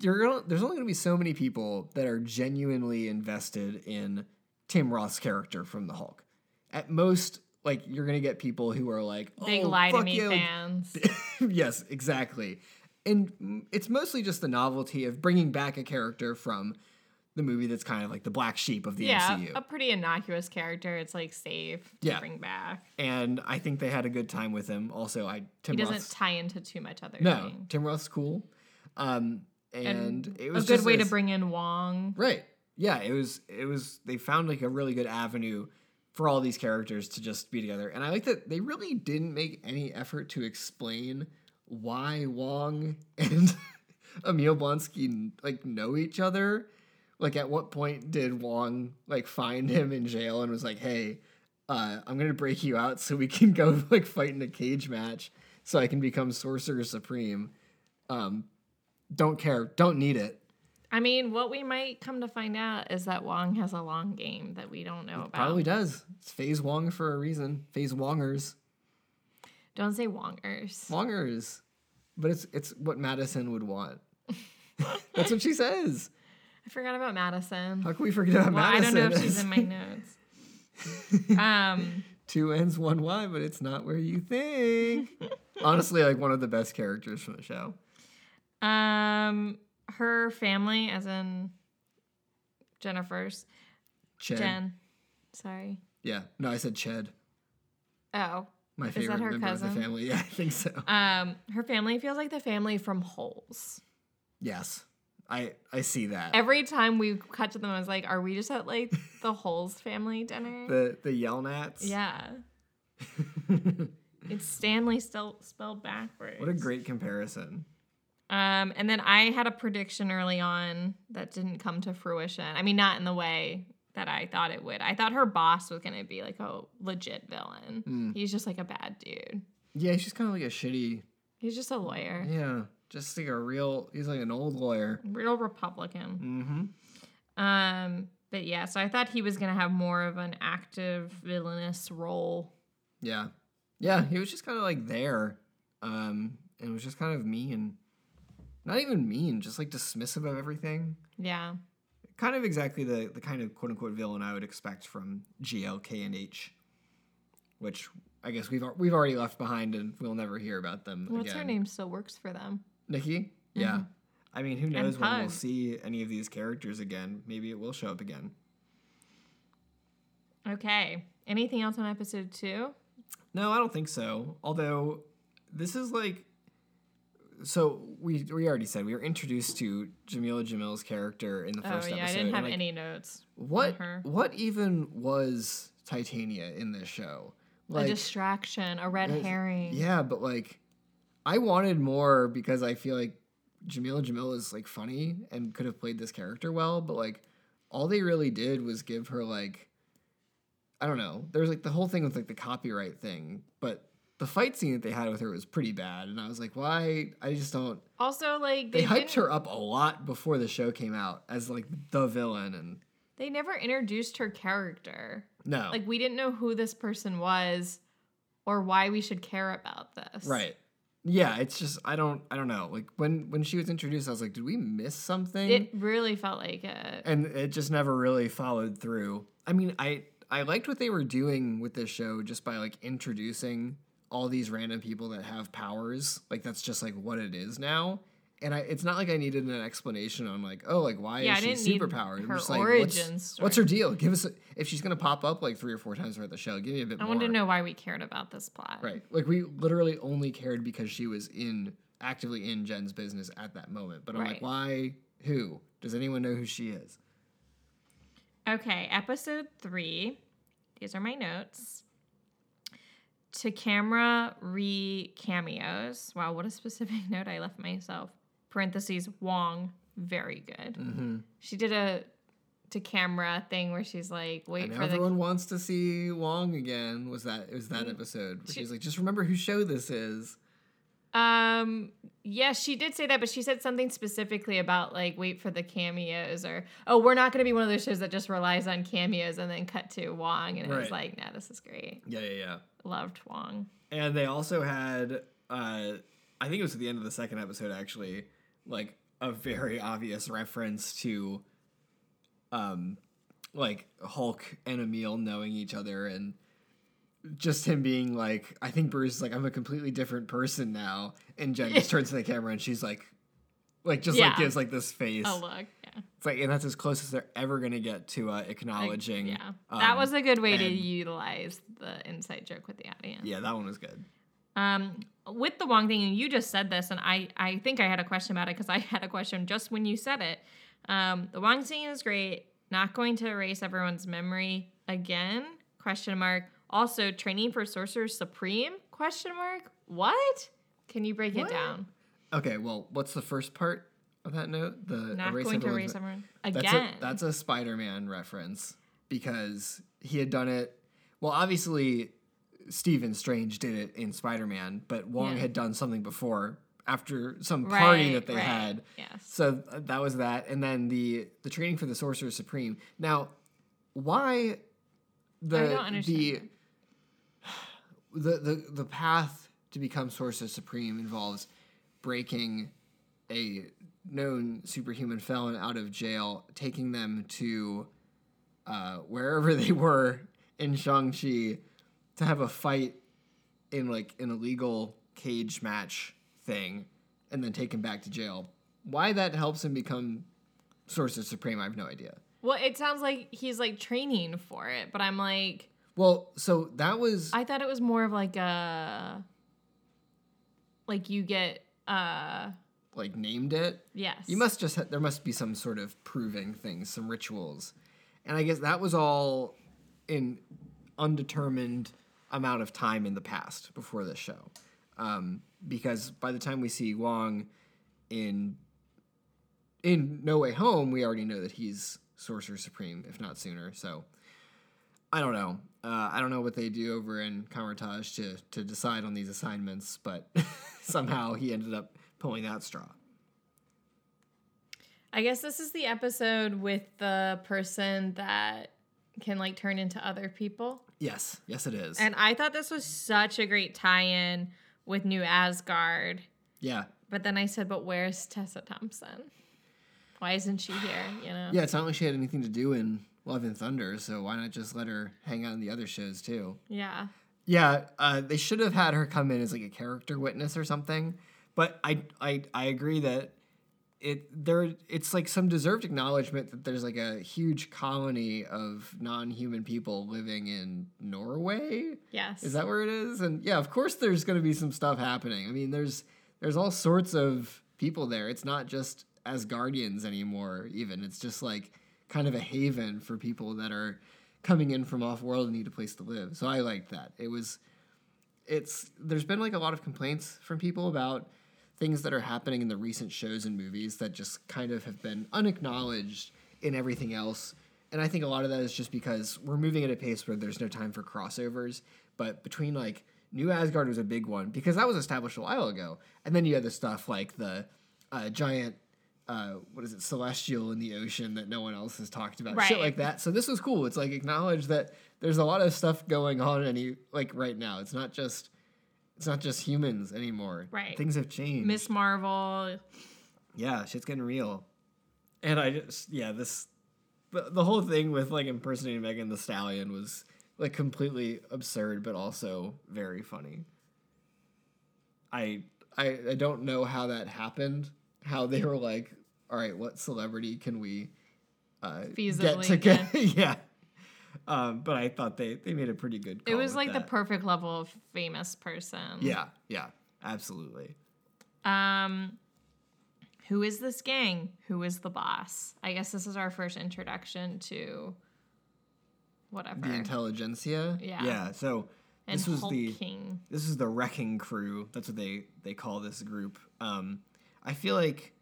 Speaker 3: you're gonna, there's only going to be so many people that are genuinely invested in Tim Roth's character from the Hulk. At most, like you're to get people who are like,
Speaker 4: Big
Speaker 3: oh,
Speaker 4: lie to me fans.
Speaker 3: yes, exactly. And it's mostly just the novelty of bringing back a character from the movie that's kind of like the black sheep of the
Speaker 4: yeah,
Speaker 3: MCU.
Speaker 4: a pretty innocuous character. It's like safe to
Speaker 3: Yeah.
Speaker 4: bring back.
Speaker 3: and I think they had a good time with him. Also, I Tim
Speaker 4: He doesn't
Speaker 3: Roth's,
Speaker 4: tie into too much other
Speaker 3: no,
Speaker 4: thing.
Speaker 3: Tim Roth's cool. Um, and, it was
Speaker 4: a good way to bring in Wong.
Speaker 3: Right. Yeah, it was it was they found like a really good avenue for all these characters to just be together. And I like that they really didn't make any effort to explain why Wong and Emil Blonsky like know each other. Like at what point did Wong like find him in jail and was like, "Hey, uh, I'm gonna break you out so we can go like fight in a cage match so I can become Sorcerer Supreme." Um, don't care, don't need it.
Speaker 4: I mean, what we might come to find out is that Wong has a long game that we don't know about.
Speaker 3: Probably does. It's Phase Wong for a reason. Phase Wongers.
Speaker 4: Don't say Wongers.
Speaker 3: Wongers. But it's it's what Madisynn would want. That's what she says.
Speaker 4: I forgot about Madisynn.
Speaker 3: How can we forget about
Speaker 4: Well, I don't know if she's in my notes. um,
Speaker 3: Two N's, one Y, but it's not where you think. Honestly, like one of the best characters from the show.
Speaker 4: um, her family, as in Jennifer's
Speaker 3: Ched.
Speaker 4: Jen. Sorry.
Speaker 3: Yeah. No, I said Ched.
Speaker 4: Oh,
Speaker 3: My
Speaker 4: that
Speaker 3: favorite
Speaker 4: her
Speaker 3: member of
Speaker 4: cousin?
Speaker 3: the family. Yeah, I think so.
Speaker 4: um, her family feels like the family from Holes.
Speaker 3: yes. I I see that.
Speaker 4: Every time we cut to them, I was like, "Are we just at like the Holes family dinner?"
Speaker 3: the the Yelnats.
Speaker 4: yeah, it's Stanley still spelled backwards.
Speaker 3: What a great comparison.
Speaker 4: Um, and then I had a prediction early on that didn't come to fruition. I mean, not in the way that I thought it would. I thought her boss was gonna be like a legit villain.
Speaker 3: Hmm.
Speaker 4: He's just like a bad dude.
Speaker 3: Yeah, she's kind of like a shitty.
Speaker 4: He's just a lawyer,
Speaker 3: Yeah, just like a real. He's like an old lawyer.
Speaker 4: real Republican.
Speaker 3: Mm-hmm.
Speaker 4: Um, but yeah, so I thought he was gonna have more of an active villainous role.
Speaker 3: Yeah, yeah. He was just kind of like there, um, and was just kind of mean. Not even mean, just like dismissive of everything.
Speaker 4: Yeah.
Speaker 3: Kind of exactly the the kind of quote unquote villain I would expect from GLK and H, which I guess we've we've already left behind and we'll never hear about them
Speaker 4: What's
Speaker 3: again.
Speaker 4: her name still works for them?
Speaker 3: Nikki. Mm-hmm. Yeah. I mean, who knows when we'll see any of these characters again? Maybe it will show up again.
Speaker 4: Okay. Anything else on episode two?
Speaker 3: No, I don't think so. Although this is like so we we already said we were introduced to Jameela Jamil's character in the first
Speaker 4: Oh
Speaker 3: first
Speaker 4: yeah,
Speaker 3: episode.
Speaker 4: I didn't have
Speaker 3: like,
Speaker 4: any notes.
Speaker 3: What what even was Titania in this show?
Speaker 4: a distraction, a red herring.
Speaker 3: Yeah, but like I wanted more because I feel like Jameela Jamil is like funny and could have played this character well, but like all they really did was give her like I don't know. There's like the whole thing with like the copyright thing, but the fight scene that they had with her was pretty bad, and I was like, why? I just don't.
Speaker 4: Also, like
Speaker 3: They,
Speaker 4: they,
Speaker 3: hyped her up a lot before the show came out as like the villain, and
Speaker 4: they never introduced her character.
Speaker 3: no,
Speaker 4: Like we didn't know who this person was or why we should care about this.
Speaker 3: right. Yeah, it's just I don't I don't know. Like when when she was introduced, I was like, did we miss something?
Speaker 4: It really felt like it.
Speaker 3: and it just never really followed through. I mean, I I liked what they were doing with this show just by like introducing all these random people that have powers. Like that's just like what it is now. And I, it's not like I needed an explanation on like, oh, like why
Speaker 4: Yeah, I
Speaker 3: is she superpowered? I'm
Speaker 4: her
Speaker 3: just like,
Speaker 4: origin
Speaker 3: what's,
Speaker 4: story.
Speaker 3: what's her deal? Give us a, if she's gonna pop up like three or four times throughout the show. Give me a bit
Speaker 4: I
Speaker 3: more.
Speaker 4: wanted to know why we cared about this plot.
Speaker 3: Right. Like we literally only cared because she was in actively in Jen's business at that moment. But I'm like, why? Who? Does anyone know who she is?
Speaker 4: Okay, episode three. These are my notes. To camera re cameos. Wow, what a specific note I left myself. Parentheses, Wong, very good.
Speaker 3: Mm-hmm.
Speaker 4: She did a to camera thing where she's like, wait
Speaker 3: And
Speaker 4: for
Speaker 3: everyone wants to see Wong again. Was that it was that episode? Where
Speaker 4: Mm. She-
Speaker 3: she's like, just remember whose show this is.
Speaker 4: the um yeah, she did say that, but she said something specifically about like wait for the cameos or oh, we're not gonna be one of those shows that just relies on cameos and then cut to Wong and it was like, no, this is great.
Speaker 3: Yeah, yeah, yeah.
Speaker 4: Loved Wong.
Speaker 3: And they also had, uh, I think it was at the end of the second episode, actually, like a very obvious reference to, um, like Hulk and Emil knowing each other and just him being like, I think Bruce is like, I'm a completely different person now. And Jen just turns to the camera and she's like, like just like gives like this face.
Speaker 4: Oh look, yeah.
Speaker 3: It's like, and that's as close as they're ever gonna get to uh,
Speaker 4: Like,
Speaker 3: acknowledging.
Speaker 4: yeah. that
Speaker 3: um,
Speaker 4: was a good way to utilize the inside joke with the audience.
Speaker 3: Yeah, that one was good.
Speaker 4: Um, with the Wong thing, and you just said this, and I, I think I had a question about it because I had a question just when you said it. Um, the Wong scene is great. Not going to erase everyone's memory again? Question mark. Also, training for Sorcerer Supreme? Question mark. What? Can you break
Speaker 3: What?
Speaker 4: it down?
Speaker 3: Okay, well, what's the first part of that note? The
Speaker 4: Not going to
Speaker 3: everyone's
Speaker 4: erase everyone
Speaker 3: That's
Speaker 4: again.
Speaker 3: a that's a Spider-Man reference because he had done it. Well, obviously, Stephen Strange did it in Spider-Man, but Wong
Speaker 4: Yeah.
Speaker 3: had done something before after some party
Speaker 4: Right,
Speaker 3: that they
Speaker 4: right,
Speaker 3: had.
Speaker 4: yes.
Speaker 3: So uh, that was that, and then the the training for the Sorcerer Supreme. Now, why the
Speaker 4: I don't understand.
Speaker 3: the the the the path to become Sorcerer Supreme involves breaking a known superhuman felon out of jail, taking them to uh, wherever they were in Shang-Chi to have a fight in like an illegal cage match thing and then take him back to jail. Why that helps him become Sorcerer Supreme, I have no idea.
Speaker 4: well, it sounds like he's like training for it, but I'm like,
Speaker 3: Well, so that was
Speaker 4: I thought it was more of like a, like you get, uh,
Speaker 3: like named it.
Speaker 4: yes.
Speaker 3: You must just ha- there must be some sort of proving things, some rituals, and I guess that was all in undetermined amount of time in the past before this show, um, because by the time we see Wong in in No Way Home, we already know that he's Sorcerer Supreme, if not sooner. So I don't know. Uh, I don't know what they do over in Kamar-Taj to to decide on these assignments, but somehow he ended up pulling that straw.
Speaker 4: I guess this is the episode with the person that can like turn into other people.
Speaker 3: Yes, yes, it is.
Speaker 4: And I thought this was such a great tie-in with New Asgard.
Speaker 3: yeah,
Speaker 4: But then I said, but where's Tessa Thompson? Why isn't she here? You know?
Speaker 3: yeah. It's not like she had anything to do in Love and Thunder, so why not just let her hang out in the other shows too?
Speaker 4: Yeah.
Speaker 3: Yeah, uh, they should have had her come in as like a character witness or something. But I, I, I agree that it there it's like some deserved acknowledgement that there's like a huge colony of non-human people living in Norway.
Speaker 4: Yes.
Speaker 3: Is that where it is? And yeah, of course there's going to be some stuff happening. I mean, there's there's all sorts of people there. It's not just Asgardians anymore even. It's just like kind of a haven for people that are coming in from off world and need a place to live. So I liked that. It was it's there's been like a lot of complaints from people about things that are happening in the recent shows and movies that just kind of have been unacknowledged in everything else. And I think a lot of that is just because we're moving at a pace where there's no time for crossovers. But between like New Asgard was a big one because that was established a while ago, and then you had the stuff like the uh, giant. Uh, what is it, celestial in the ocean that no one else has talked about, shit like that. So this was cool. It's like acknowledge that there's a lot of stuff going on, any like right now. It's not just it's not just humans anymore.
Speaker 4: Right.
Speaker 3: Things have changed.
Speaker 4: Miss Marvel.
Speaker 3: yeah, shit's getting real. And I just yeah, this the, the whole thing with like impersonating Megan Thee Stallion was like completely absurd but also very funny. I I I don't know how that happened. How they were like, all right, what celebrity can we uh, get
Speaker 4: Feasibly
Speaker 3: get? yeah. Um, but I thought they they made a pretty good.
Speaker 4: It was like the perfect level of famous person.
Speaker 3: Yeah, yeah, absolutely.
Speaker 4: Um, who is this gang? Who is the boss? I guess this is our first introduction to whatever.
Speaker 3: The Intelligencia.
Speaker 4: Yeah.
Speaker 3: Yeah. So
Speaker 4: and
Speaker 3: this was the
Speaker 4: hulking.
Speaker 3: this is the wrecking crew. That's what they they call this group. Um, I feel like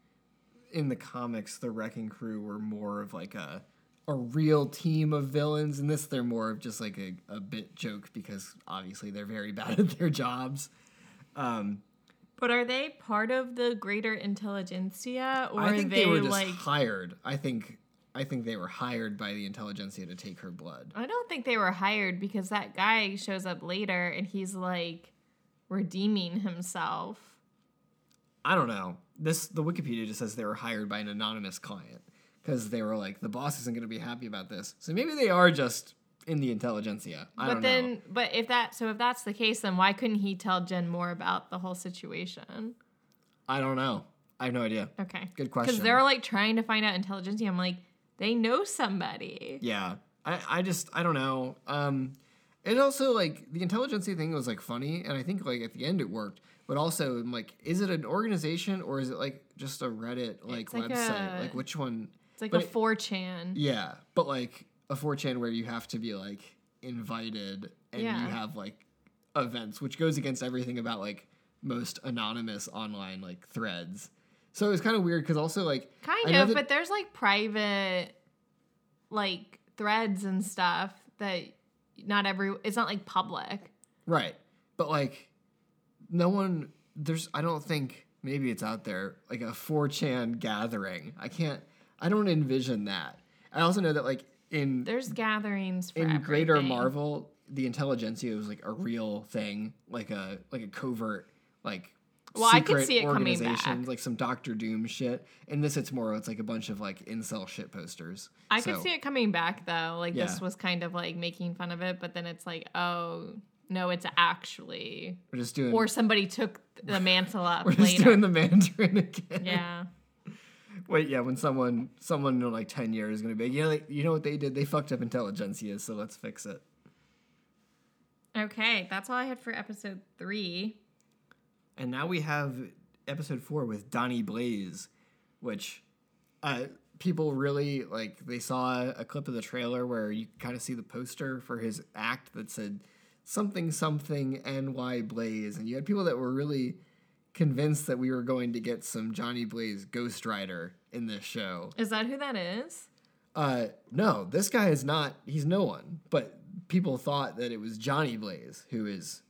Speaker 3: in the comics, the wrecking crew were more of like a a real team of villains. In this, they're more of just like a, a bit joke because obviously they're very bad at their jobs. Um,
Speaker 4: But are they part of the greater Intelligencia, or
Speaker 3: I think they,
Speaker 4: they,
Speaker 3: were just
Speaker 4: like?
Speaker 3: hired. I think I think they were hired by the Intelligencia to take her blood.
Speaker 4: I don't think they were hired because that guy shows up later and he's like redeeming himself.
Speaker 3: I don't know. This the Wikipedia just says they were hired by an anonymous client because they were like the boss isn't going to be happy about this. So maybe they are just in the Intelligencia. I
Speaker 4: but
Speaker 3: don't
Speaker 4: then,
Speaker 3: know.
Speaker 4: but if that, so if that's the case, then why couldn't he tell Jen more about the whole situation?
Speaker 3: I don't know. I have no idea.
Speaker 4: Okay,
Speaker 3: Good question.
Speaker 4: Because they're like trying to find out Intelligencia. I'm like, they know somebody.
Speaker 3: Yeah. I, I just I don't know. Um it also like the Intelligencia thing was like funny and I think like at the end it worked. But also I'm like, is it an organization or is it like just a Reddit like
Speaker 4: like
Speaker 3: website?
Speaker 4: a-
Speaker 3: like which one
Speaker 4: It's like
Speaker 3: But
Speaker 4: a
Speaker 3: it-
Speaker 4: 4chan.
Speaker 3: Yeah. But like a 4chan where you have to be like invited and
Speaker 4: Yeah.
Speaker 3: you have like events, which goes against everything about like most anonymous online like threads. So it was kind of weird because also like
Speaker 4: Kind of,
Speaker 3: that-
Speaker 4: but there's like private, like threads and stuff that not every. It's not like public.
Speaker 3: Right. But like no one there's I don't think maybe it's out there like a 4chan gathering. I can't I don't envision that. I also know that like in
Speaker 4: There's gatherings for
Speaker 3: in greater. Marvel, the Intelligencia was like a real thing, like a like a covert like
Speaker 4: Well, I could
Speaker 3: secret
Speaker 4: see it coming
Speaker 3: organization,
Speaker 4: back.
Speaker 3: like some Doctor Doom shit. In this, it's more it's like a bunch of like incel shit posters.
Speaker 4: I could see it coming back though. Like this was kind of like making fun of it, but then it's like, oh no, it's actually,
Speaker 3: We're just doing
Speaker 4: or somebody took the mantle up
Speaker 3: we're just
Speaker 4: later.
Speaker 3: doing the Mandarin again.
Speaker 4: yeah.
Speaker 3: Wait, yeah, when someone someone in like ten years is gonna be, you know, like, you know what they did? They fucked up Intelligencia, so let's fix it.
Speaker 4: Okay, that's all I had for episode three.
Speaker 3: And now we have episode four with Donnie Blaze, which uh, people really like. They saw a clip of the trailer where you kind of see the poster for his act that said something something NY Blaze, and you had people that were really convinced that we were going to get some Johnny Blaze Ghost Rider in this show.
Speaker 4: Is that who that is?
Speaker 3: Uh, no, this guy is not. He's no one. But people thought that it was Johnny Blaze who is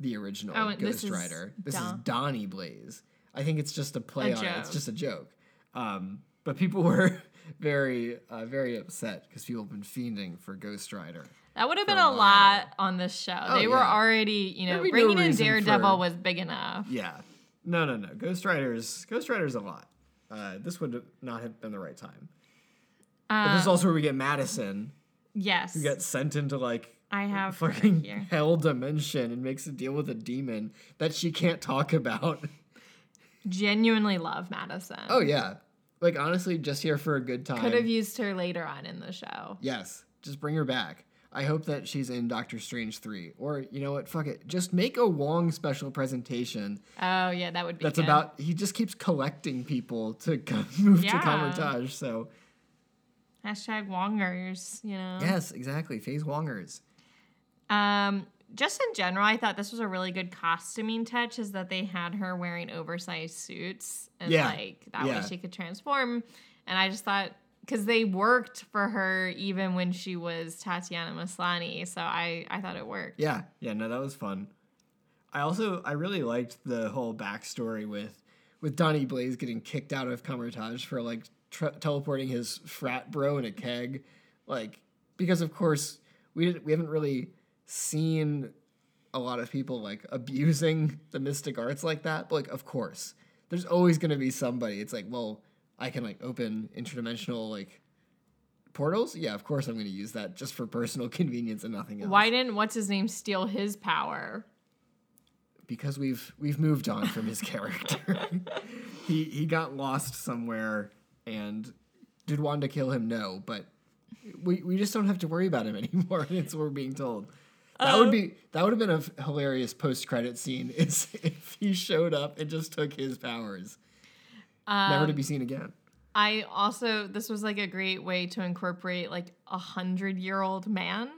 Speaker 3: the original
Speaker 4: Oh, and this
Speaker 3: Ghost
Speaker 4: is
Speaker 3: Rider. This is
Speaker 4: Don-
Speaker 3: Donnie Blaze. I think it's just a play
Speaker 4: A
Speaker 3: on it. It's just a joke. Um, but people were very, uh, very upset because people have been fiending for Ghost Rider.
Speaker 4: That would have been
Speaker 3: a
Speaker 4: a lot on this show.
Speaker 3: Oh,
Speaker 4: they were already, you know,
Speaker 3: There'd no
Speaker 4: bringing in Daredevil
Speaker 3: for-
Speaker 4: was big enough.
Speaker 3: Yeah. No, no, no. Ghost Rider's Ghost Rider's a lot. Uh, this would not have been the right time. But this is
Speaker 4: Uh,
Speaker 3: also where we get Madisynn,
Speaker 4: yes.
Speaker 3: who gets sent into like
Speaker 4: I have
Speaker 3: fucking hell dimension and makes a deal with a demon that she can't talk about.
Speaker 4: Genuinely love Madisynn.
Speaker 3: Oh yeah. Like honestly, just here for a good time.
Speaker 4: Could have used her later on in the show.
Speaker 3: Yes. Just bring her back. I hope that she's in Doctor Strange 3. Or you know what, fuck it. Just make a Wong special presentation
Speaker 4: Oh yeah, that would be
Speaker 3: that's
Speaker 4: good.
Speaker 3: about he just keeps collecting people to co- move
Speaker 4: Yeah.
Speaker 3: to Kamar-Taj. So
Speaker 4: hashtag Wongers, you know.
Speaker 3: yes, exactly. Phase Wongers.
Speaker 4: Um, just in general, I thought this was a really good costuming touch. Is that they had her wearing oversized suits and
Speaker 3: Yeah.
Speaker 4: like that
Speaker 3: Yeah.
Speaker 4: way she could transform. And I just thought because they worked for her even when she was Tatiana Maslany, so I I thought it worked.
Speaker 3: Yeah, yeah, no, that was fun. I also I really liked the whole backstory with with Donnie Blaze getting kicked out of Kamar-Taj for like teleporting his frat bro in a keg, like because of course we didn't, we haven't really seen a lot of people like abusing the mystic arts like that. But like of course, there's always gonna be somebody. It's like well. I can like open interdimensional like portals. Yeah, of course I'm going to use that just for personal convenience and nothing else.
Speaker 4: Why didn't what's his name steal his power?
Speaker 3: because we've we've moved on from his character. he he got lost somewhere, and did Wanda kill him? No, but we we just don't have to worry about him anymore. It's what we're being told. That would oh. be that would have been a hilarious post credit scene. Is if he showed up and just took his powers, never to be seen again.
Speaker 4: I also this was like a great way to incorporate like a hundred year old man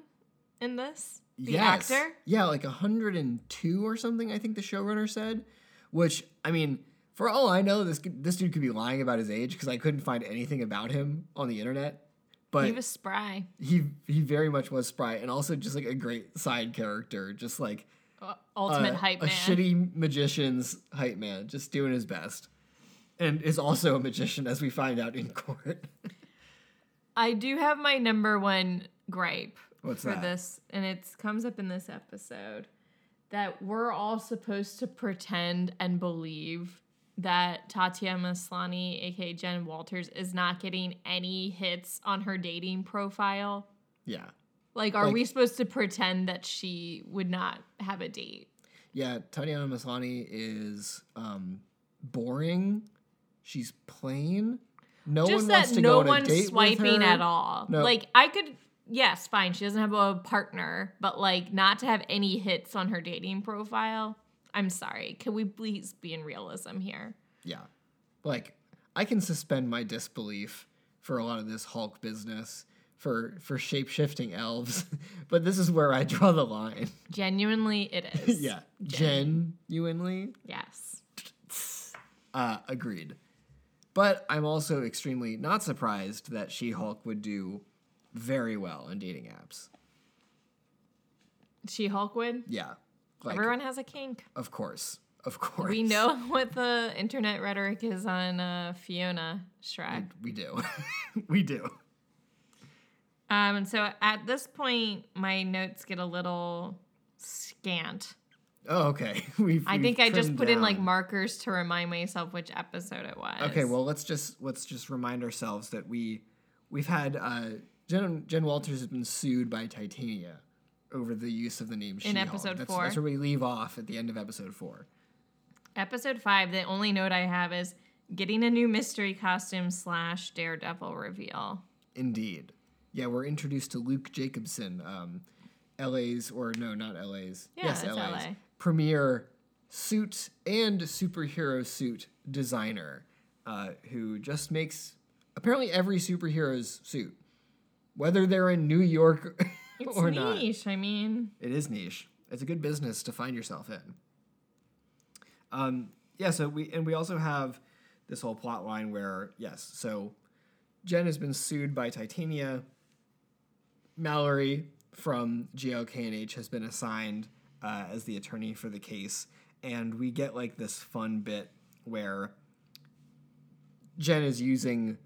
Speaker 4: in this. The
Speaker 3: yes.
Speaker 4: actor.
Speaker 3: Yeah, like 102 or something, I think the showrunner said. Which, I mean, for all I know, this, this dude could be lying about his age because I couldn't find anything about him on the internet. but
Speaker 4: he was spry.
Speaker 3: he he very much was spry and also just like a great side character just like
Speaker 4: Uh, Ultimate
Speaker 3: a,
Speaker 4: hype
Speaker 3: a
Speaker 4: man.
Speaker 3: shitty magician's hype man just doing his best and is also a magician as we find out in court
Speaker 4: I do have my number one gripe
Speaker 3: What's
Speaker 4: for
Speaker 3: that?
Speaker 4: this, and it comes up in this episode that we're all supposed to pretend and believe that Tatiana Maslany, aka Jen Walters, is not getting any hits on her dating profile.
Speaker 3: yeah
Speaker 4: Like, are
Speaker 3: Like-
Speaker 4: we supposed to pretend that she would not have a date?
Speaker 3: yeah tatiana maslany is um boring she's plain no
Speaker 4: Just
Speaker 3: one
Speaker 4: that
Speaker 3: wants to
Speaker 4: no
Speaker 3: go on a
Speaker 4: one's
Speaker 3: date
Speaker 4: swiping
Speaker 3: with her.
Speaker 4: at all.
Speaker 3: No.
Speaker 4: Like, I could, yes, fine, she doesn't have a partner, but like, not to have any hits on her dating profile. I'm sorry. Can we please be in realism here?
Speaker 3: Yeah. Like I can suspend my disbelief for a lot of this Hulk business for for shape-shifting elves, but this is where I draw the line.
Speaker 4: Genuinely, it is.
Speaker 3: yeah.
Speaker 4: Gen-
Speaker 3: Genuinely
Speaker 4: Yes.
Speaker 3: uh agreed. But I'm also extremely not surprised that She-Hulk would do very well in dating apps.
Speaker 4: She Hulk would.
Speaker 3: Yeah. Like
Speaker 4: Everyone has a kink.
Speaker 3: of course. Of course.
Speaker 4: We know what the internet rhetoric is on uh, Fiona Shrek.
Speaker 3: we do. we do.
Speaker 4: Um, and so at this point, my notes get a little scant.
Speaker 3: Oh, okay. We've,
Speaker 4: I think I just put in like markers to remind myself which episode it was.
Speaker 3: Okay, well let's just let's just remind ourselves that we we've had uh, Jen Jen Walters has been sued by Titania over the use of the name
Speaker 4: In
Speaker 3: She-Hulk.
Speaker 4: episode
Speaker 3: that's,
Speaker 4: four.
Speaker 3: That's where we leave off at the end of episode four.
Speaker 4: episode five. The only note I have is getting a new mystery costume slash Daredevil reveal.
Speaker 3: Indeed. Yeah, we're introduced to Luke Jacobson, um, LA's or no, not LA's.
Speaker 4: Yeah,
Speaker 3: yes, LA's
Speaker 4: LA.
Speaker 3: Premier suit and superhero suit designer, uh, who just makes apparently every superhero's suit, whether they're in New York
Speaker 4: It's
Speaker 3: or not.
Speaker 4: niche. I mean,
Speaker 3: It is niche. It's a good business to find yourself in. Um, yeah. So we and we also have this whole plot line where yes, so Jen has been sued by Titania. Mallory from GLKNH has been assigned uh, as the attorney for the case, and we get like this fun bit where Jen is using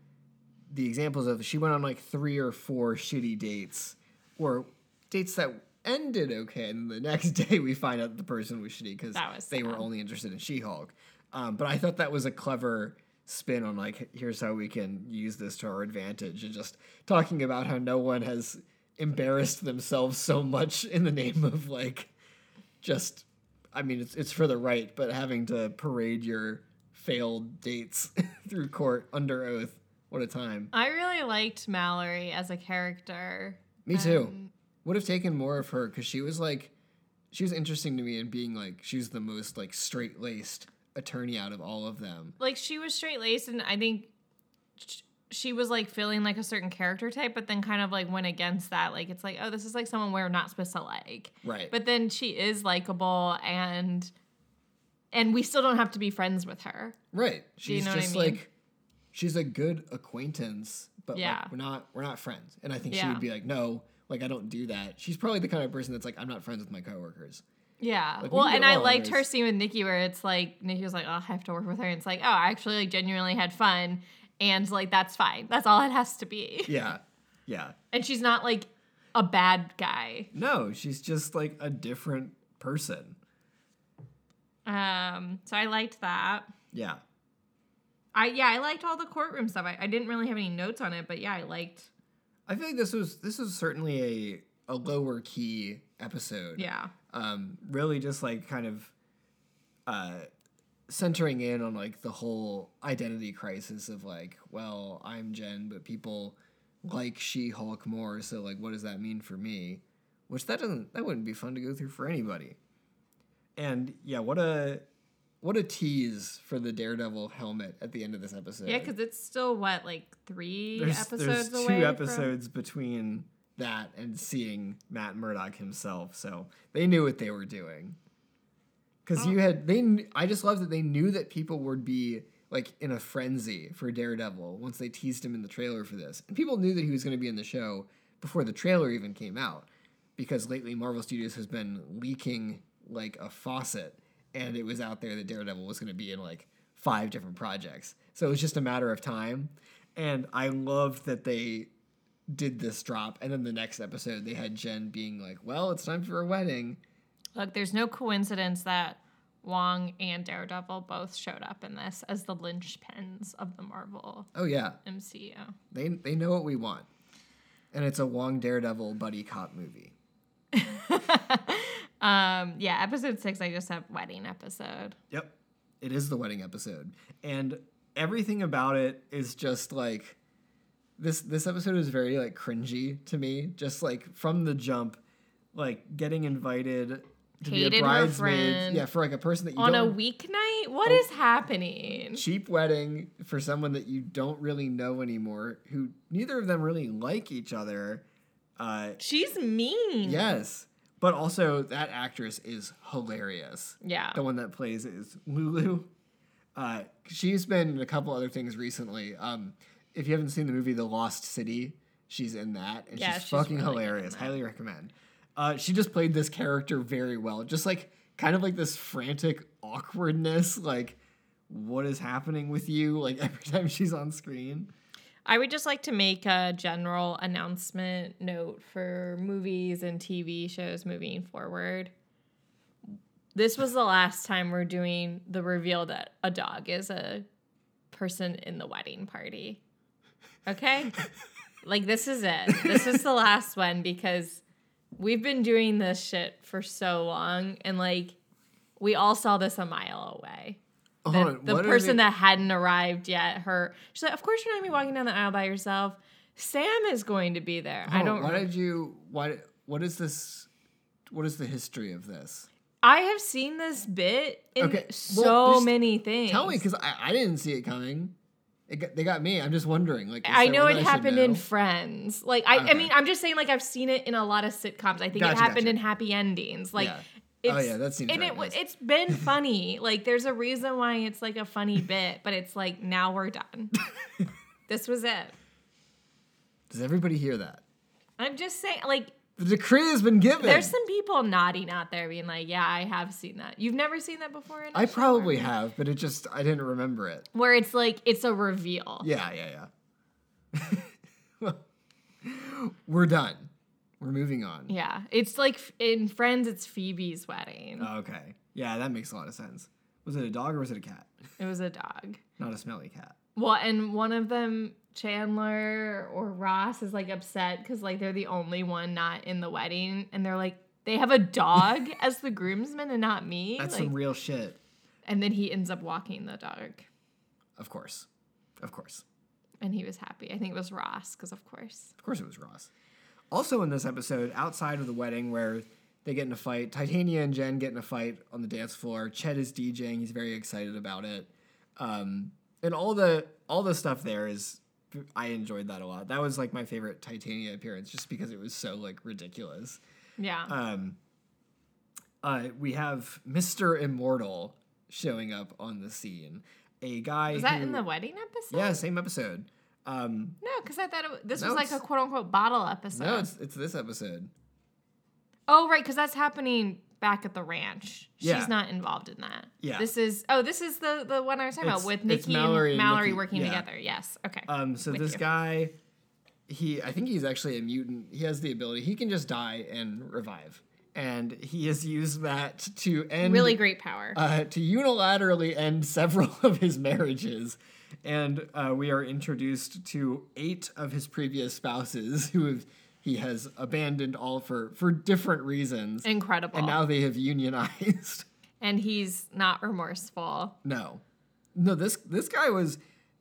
Speaker 3: the examples of she went on like three or four shitty dates or dates that ended okay and the next day we find out the person was shitty because they were only interested in she-hulk. Um, but i thought that was a clever spin on like here's how we can use this to our advantage and just talking about how no one has embarrassed themselves so much in the name of like just i mean it's, it's for the right but having to parade your failed dates through court under oath what a time.
Speaker 4: I really liked Mallory as a character.
Speaker 3: me too.
Speaker 4: Um,
Speaker 3: would have taken more of her because she was like she was interesting to me in being like she was the most like straight laced attorney out of all of them.
Speaker 4: Like she was straight laced, and I think she was like feeling like a certain character type, but then kind of like went against that. Like it's like, oh, this is like someone we're not supposed to like.
Speaker 3: right
Speaker 4: But then she is likable, and and we still don't have to be friends with her.
Speaker 3: right
Speaker 4: you
Speaker 3: she's
Speaker 4: know what I
Speaker 3: just
Speaker 4: mean?
Speaker 3: like she's a good acquaintance but
Speaker 4: Yeah.
Speaker 3: like we're not we're not friends and i think she would be like no like i don't do that she's probably the kind of person that's like i'm not friends with my coworkers
Speaker 4: Yeah.
Speaker 3: Like, we
Speaker 4: well, and I liked her scene with Nikki where it's like Nikki was like, "Oh, I have to work with her," and it's like, "Oh, I actually like genuinely had fun," and like that's fine. That's all it has to be.
Speaker 3: yeah yeah
Speaker 4: And she's not like a bad guy.
Speaker 3: no she's just like a different person
Speaker 4: Um, so I liked that.
Speaker 3: yeah
Speaker 4: I yeah, I liked all the courtroom stuff. I, I didn't really have any notes on it, but yeah, I liked.
Speaker 3: i feel like this was this was certainly a a lower key episode
Speaker 4: Yeah.
Speaker 3: um, really just like kind of uh, centering in on like the whole identity crisis of like, well, I'm Jen, but people like She Hulk more, so like, what does that mean for me? Which that doesn't that wouldn't be fun to go through for anybody. And yeah, what a what a tease for the Daredevil helmet at the end of this episode.
Speaker 4: Yeah, because it's still what like three
Speaker 3: there's,
Speaker 4: episodes
Speaker 3: there's
Speaker 4: away.
Speaker 3: two
Speaker 4: from-
Speaker 3: episodes between that and seeing Matt Murdock himself, so they knew what they were doing. Because
Speaker 4: Oh.
Speaker 3: you had they, kn- I just love that they knew that people would be like in a frenzy for Daredevil once they teased him in the trailer for this. And people knew that he was going to be in the show before the trailer even came out because lately Marvel Studios has been leaking like a faucet and it was out there that Daredevil was going to be in like five different projects. So it was just a matter of time. And I loved that they did this drop and then the next episode they had Jen being like, "Well, it's time for a wedding."
Speaker 4: Look, there's no coincidence that Wong and Daredevil both showed up in this as the linchpins of the Marvel
Speaker 3: Oh yeah.
Speaker 4: MCU.
Speaker 3: They they know what we want. And it's a Wong Daredevil buddy cop movie.
Speaker 4: Um, yeah, episode six, I just have wedding episode.
Speaker 3: Yep. It is the wedding episode. And everything about it is just like this this episode is very like cringy to me. Just like from the jump, like getting invited to
Speaker 4: Kate
Speaker 3: be a
Speaker 4: and her
Speaker 3: bridesmaid.
Speaker 4: friend
Speaker 3: Yeah, for like a person that you
Speaker 4: On a weeknight? What
Speaker 3: Oh.
Speaker 4: is happening?
Speaker 3: cheap wedding for someone that you don't really know anymore, who neither of them really like each other. Uh
Speaker 4: She's mean.
Speaker 3: yes. But also that actress is hilarious.
Speaker 4: Yeah.
Speaker 3: the one that plays is Lulu. Uh, she's been in a couple other things recently. Um, if you haven't seen the movie The Lost City, she's in that, and
Speaker 4: Yeah,
Speaker 3: she's,
Speaker 4: she's
Speaker 3: fucking
Speaker 4: really
Speaker 3: hilarious. Highly recommend. Uh, she just played this character very well, just like kind of like this frantic awkwardness, like what is happening with you, like every time she's on screen.
Speaker 4: I would just like to make a general announcement note for movies and TV shows moving forward. This was the last time we're doing the reveal that a dog is a person in the wedding party. Okay? like, this is it. This is the last one because we've been doing this shit for so long and, like, we all saw this a mile away
Speaker 3: Oh,
Speaker 4: the,
Speaker 3: on,
Speaker 4: the person that hadn't arrived yet. Her, she's like, of course you're not gonna be walking down the aisle by yourself. Sam is going to be there. I
Speaker 3: Hold on,
Speaker 4: don't.
Speaker 3: Why did you? Why? What is this? What is the history of this?
Speaker 4: I have seen this bit in
Speaker 3: Okay, well,
Speaker 4: so many things.
Speaker 3: Tell me, because I, I didn't see it coming. It got, they got me. I'm just wondering. Like,
Speaker 4: I know it
Speaker 3: that I should
Speaker 4: happened in? Friends. Like I, I mean, I'm just saying. Like I've seen it in a lot of sitcoms. I think
Speaker 3: Gotcha,
Speaker 4: it happened
Speaker 3: gotcha.
Speaker 4: in Happy Endings. Like.
Speaker 3: Yeah.
Speaker 4: Oh, it's,
Speaker 3: Oh, yeah, that seems
Speaker 4: and
Speaker 3: right,
Speaker 4: it,
Speaker 3: yes.
Speaker 4: it's been funny. like, there's a reason why it's like a funny bit, but it's like now we're done. this was it.
Speaker 3: Does everybody hear that?
Speaker 4: I'm just saying, like,
Speaker 3: The decree has been given.
Speaker 4: There's some people nodding out there being like, yeah, I have seen that. You've never seen that before?
Speaker 3: I probably have, but it just I didn't remember it.
Speaker 4: Where it's like, it's a reveal.
Speaker 3: Yeah, yeah, yeah. well, we're done. We're moving on.
Speaker 4: Yeah. It's like in Friends, it's Phoebe's wedding.
Speaker 3: Oh, okay. Yeah, that makes a lot of sense. Was it a dog or was it a cat?
Speaker 4: It was a dog.
Speaker 3: Not a smelly cat.
Speaker 4: Well, and one of them, Chandler or Ross, is like upset because like they're the only one not in the wedding. And they're like, they have a dog as the groomsman and not me.
Speaker 3: That's
Speaker 4: like,
Speaker 3: some real shit.
Speaker 4: and then he ends up walking the dog.
Speaker 3: Of course. Of course.
Speaker 4: And he was happy. I think it was Ross, because of course.
Speaker 3: Of course it was Ross. Also in this episode, outside of the wedding where they get in a fight, Titania and Jen get in a fight on the dance floor. Ched is DJing, he's very excited about it. Um, and all the all the stuff there is I enjoyed that a lot. That was like my favorite Titania appearance just because it was so like ridiculous.
Speaker 4: Yeah.
Speaker 3: Um, uh, we have Mr. Immortal showing up on the scene. A guy
Speaker 4: was that
Speaker 3: who-
Speaker 4: in the wedding episode?
Speaker 3: Yeah, same episode. Um,
Speaker 4: No, because I thought it, this
Speaker 3: No,
Speaker 4: was like a quote unquote bottle episode.
Speaker 3: no, it's it's this episode.
Speaker 4: oh, right, because that's happening back at the ranch.
Speaker 3: Yeah.
Speaker 4: She's not involved in that.
Speaker 3: Yeah.
Speaker 4: This is oh, this is the the one I was talking
Speaker 3: It's-
Speaker 4: about with Nikki
Speaker 3: Mallory
Speaker 4: and
Speaker 3: and
Speaker 4: Mallory
Speaker 3: Nikki,
Speaker 4: working
Speaker 3: yeah.
Speaker 4: together. Yes. Okay.
Speaker 3: Um, so
Speaker 4: With
Speaker 3: this
Speaker 4: you.
Speaker 3: guy, he I think he's actually a mutant. He has the ability. He can just die and revive, and he has used that to end
Speaker 4: really great power.
Speaker 3: uh, to unilaterally end several of his marriages. And uh, we are introduced to eight of his previous spouses who have, he has abandoned all for, for different reasons.
Speaker 4: Incredible.
Speaker 3: And now they have unionized.
Speaker 4: and he's not remorseful.
Speaker 3: no. No, this this guy was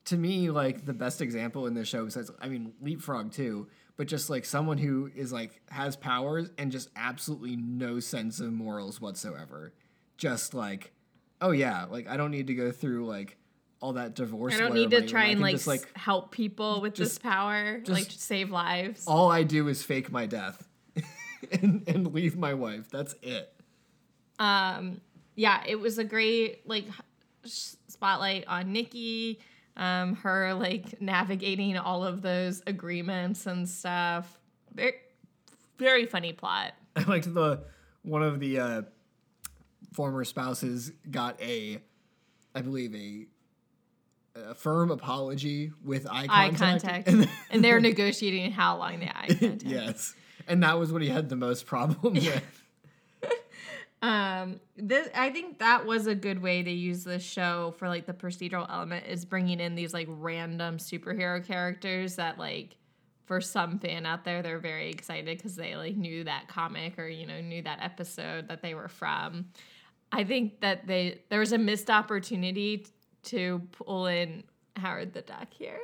Speaker 3: to me like the best example in this show besides I mean Leapfrog too, but just like someone who is like has powers and just absolutely no sense of morals whatsoever. Just like, oh yeah, like I don't need to go through like all that divorce.
Speaker 4: I don't need to
Speaker 3: money
Speaker 4: try and like,
Speaker 3: just,
Speaker 4: s- help people with this power,
Speaker 3: just-
Speaker 4: like to save lives.
Speaker 3: all I do is fake my death and, and leave my wife. That's it.
Speaker 4: um yeah it was a great like spotlight on Nikki, um, her like navigating all of those agreements and stuff. Very, very funny plot.
Speaker 3: I liked the one of the uh, former spouses got a, I believe a, a firm apology with eye
Speaker 4: Eye
Speaker 3: contact.
Speaker 4: contact,
Speaker 3: And
Speaker 4: and they're negotiating how long the eye contact.
Speaker 3: yes, and that was what he had the most problem with.
Speaker 4: Um, this I think that was a good way to use this show for like the procedural element is bringing in these like random superhero characters that like for some fan out there they're very excited because they like knew that comic or you know knew that episode that they were from. I think that they there was a missed opportunity to pull in Howard the Duck here.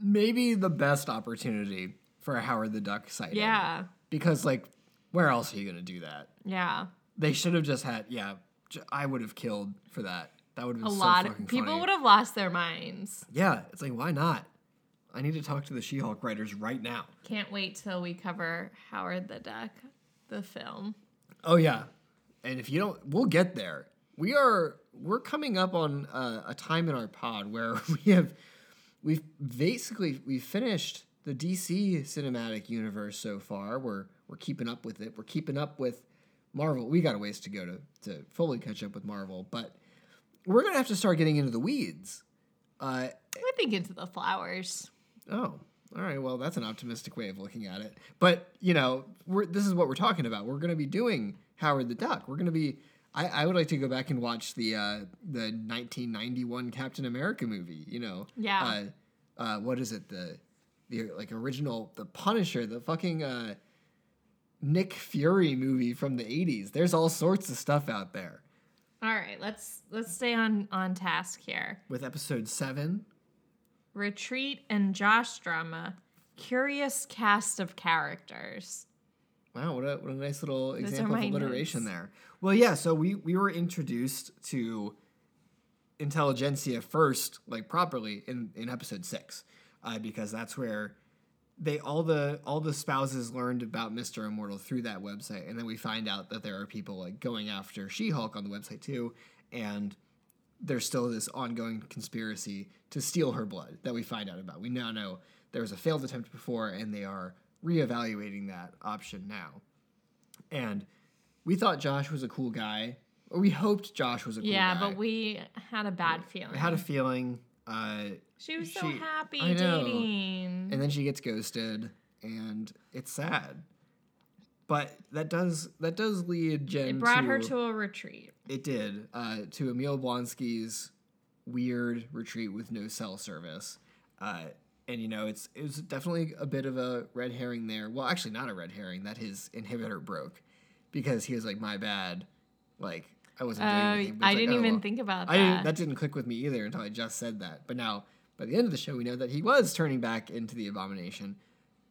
Speaker 3: Maybe the best opportunity for a Howard the Duck sighting.
Speaker 4: Yeah,
Speaker 3: because like, where else are you gonna do that?
Speaker 4: yeah.
Speaker 3: They should have just had. Yeah, I would have killed for that. That would have
Speaker 4: A
Speaker 3: been so
Speaker 4: lot of people
Speaker 3: funny.
Speaker 4: would have lost their minds.
Speaker 3: Yeah, it's like why not? I need to talk to the She-Hulk writers right now.
Speaker 4: Can't wait till we cover Howard the Duck, the film.
Speaker 3: Oh yeah, and if you don't, we'll get there. We are we're coming up on uh, a time in our pod where we have we've basically we've finished the DC cinematic universe so far. We're we're keeping up with it. We're keeping up with Marvel. We got a ways to go to to fully catch up with Marvel, but we're gonna have to start getting into the weeds. Uh,
Speaker 4: I think into the flowers.
Speaker 3: Oh, all right. Well, that's an optimistic way of looking at it. But you know, we're, this is what we're talking about. We're going to be doing Howard the Duck. We're going to be. I, I would like to go back and watch the uh, the 1991 Captain America movie. You know.
Speaker 4: Yeah.
Speaker 3: Uh, uh, what is it? The the like original the Punisher, the fucking uh, Nick Fury movie from the 80s. There's all sorts of stuff out there.
Speaker 4: All right, let's let's stay on on task here.
Speaker 3: With episode seven,
Speaker 4: Retreat and Josh drama. Curious cast of characters.
Speaker 3: Wow, what a, what a nice little example of alliteration
Speaker 4: notes.
Speaker 3: there. Well, yeah, so we, we were introduced to Intelligencia first, like properly in, in episode six, uh, because that's where they all the all the spouses learned about Mr. Immortal through that website, and then we find out that there are people like going after She-Hulk on the website too, and there's still this ongoing conspiracy to steal her blood that we find out about. We now know there was a failed attempt before, and they are reevaluating that option now. And we thought Josh was a cool guy, or we hoped Josh was a cool guy.
Speaker 4: yeah,
Speaker 3: guy.
Speaker 4: but we had a bad feeling.
Speaker 3: I had a feeling. Uh,
Speaker 4: she was so
Speaker 3: she-
Speaker 4: happy
Speaker 3: I know.
Speaker 4: dating.
Speaker 3: and then she gets ghosted, and it's sad. But that does that does lead Jen.
Speaker 4: it brought
Speaker 3: to,
Speaker 4: her to a retreat.
Speaker 3: It did uh, to Emil Blonsky's weird retreat with no cell service, uh, and you know it's it was definitely a bit of a red herring there. Well, actually, not a red herring. That his inhibitor broke because he was like, "My bad," like I wasn't doing
Speaker 4: Oh,
Speaker 3: anything.
Speaker 4: I
Speaker 3: like,
Speaker 4: didn't
Speaker 3: "Oh,
Speaker 4: even
Speaker 3: well."
Speaker 4: think about
Speaker 3: I didn't,
Speaker 4: that.
Speaker 3: that didn't click with me either until I just said that. But now, by the end of the show, we know that he was turning back into the abomination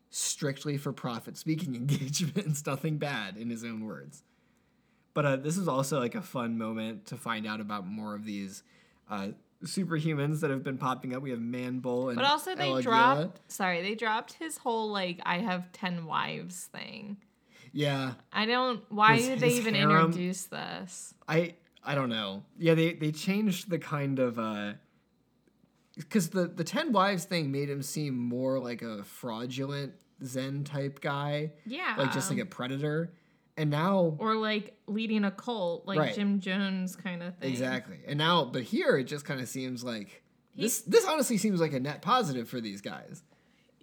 Speaker 3: strictly for profit speaking engagements, nothing bad in his own words. But uh, this is also like a fun moment to find out about more of these uh, superhumans that have been popping up. We have Manbull and
Speaker 4: But also they
Speaker 3: Ella
Speaker 4: dropped sorry, they dropped his whole like I have 10 wives thing.
Speaker 3: Yeah,
Speaker 4: I don't why
Speaker 3: His-
Speaker 4: did they even
Speaker 3: harem-
Speaker 4: introduce this?
Speaker 3: I I don't know. Yeah, they they changed the kind of uh because the the ten wives thing made him seem more like a fraudulent Zen type guy,
Speaker 4: Yeah.
Speaker 3: like just like a predator. And now
Speaker 4: or like leading a cult, like
Speaker 3: Right.
Speaker 4: Jim Jones kind of thing.
Speaker 3: exactly, and now but here it just kind of seems like this this honestly seems like a net positive for these guys.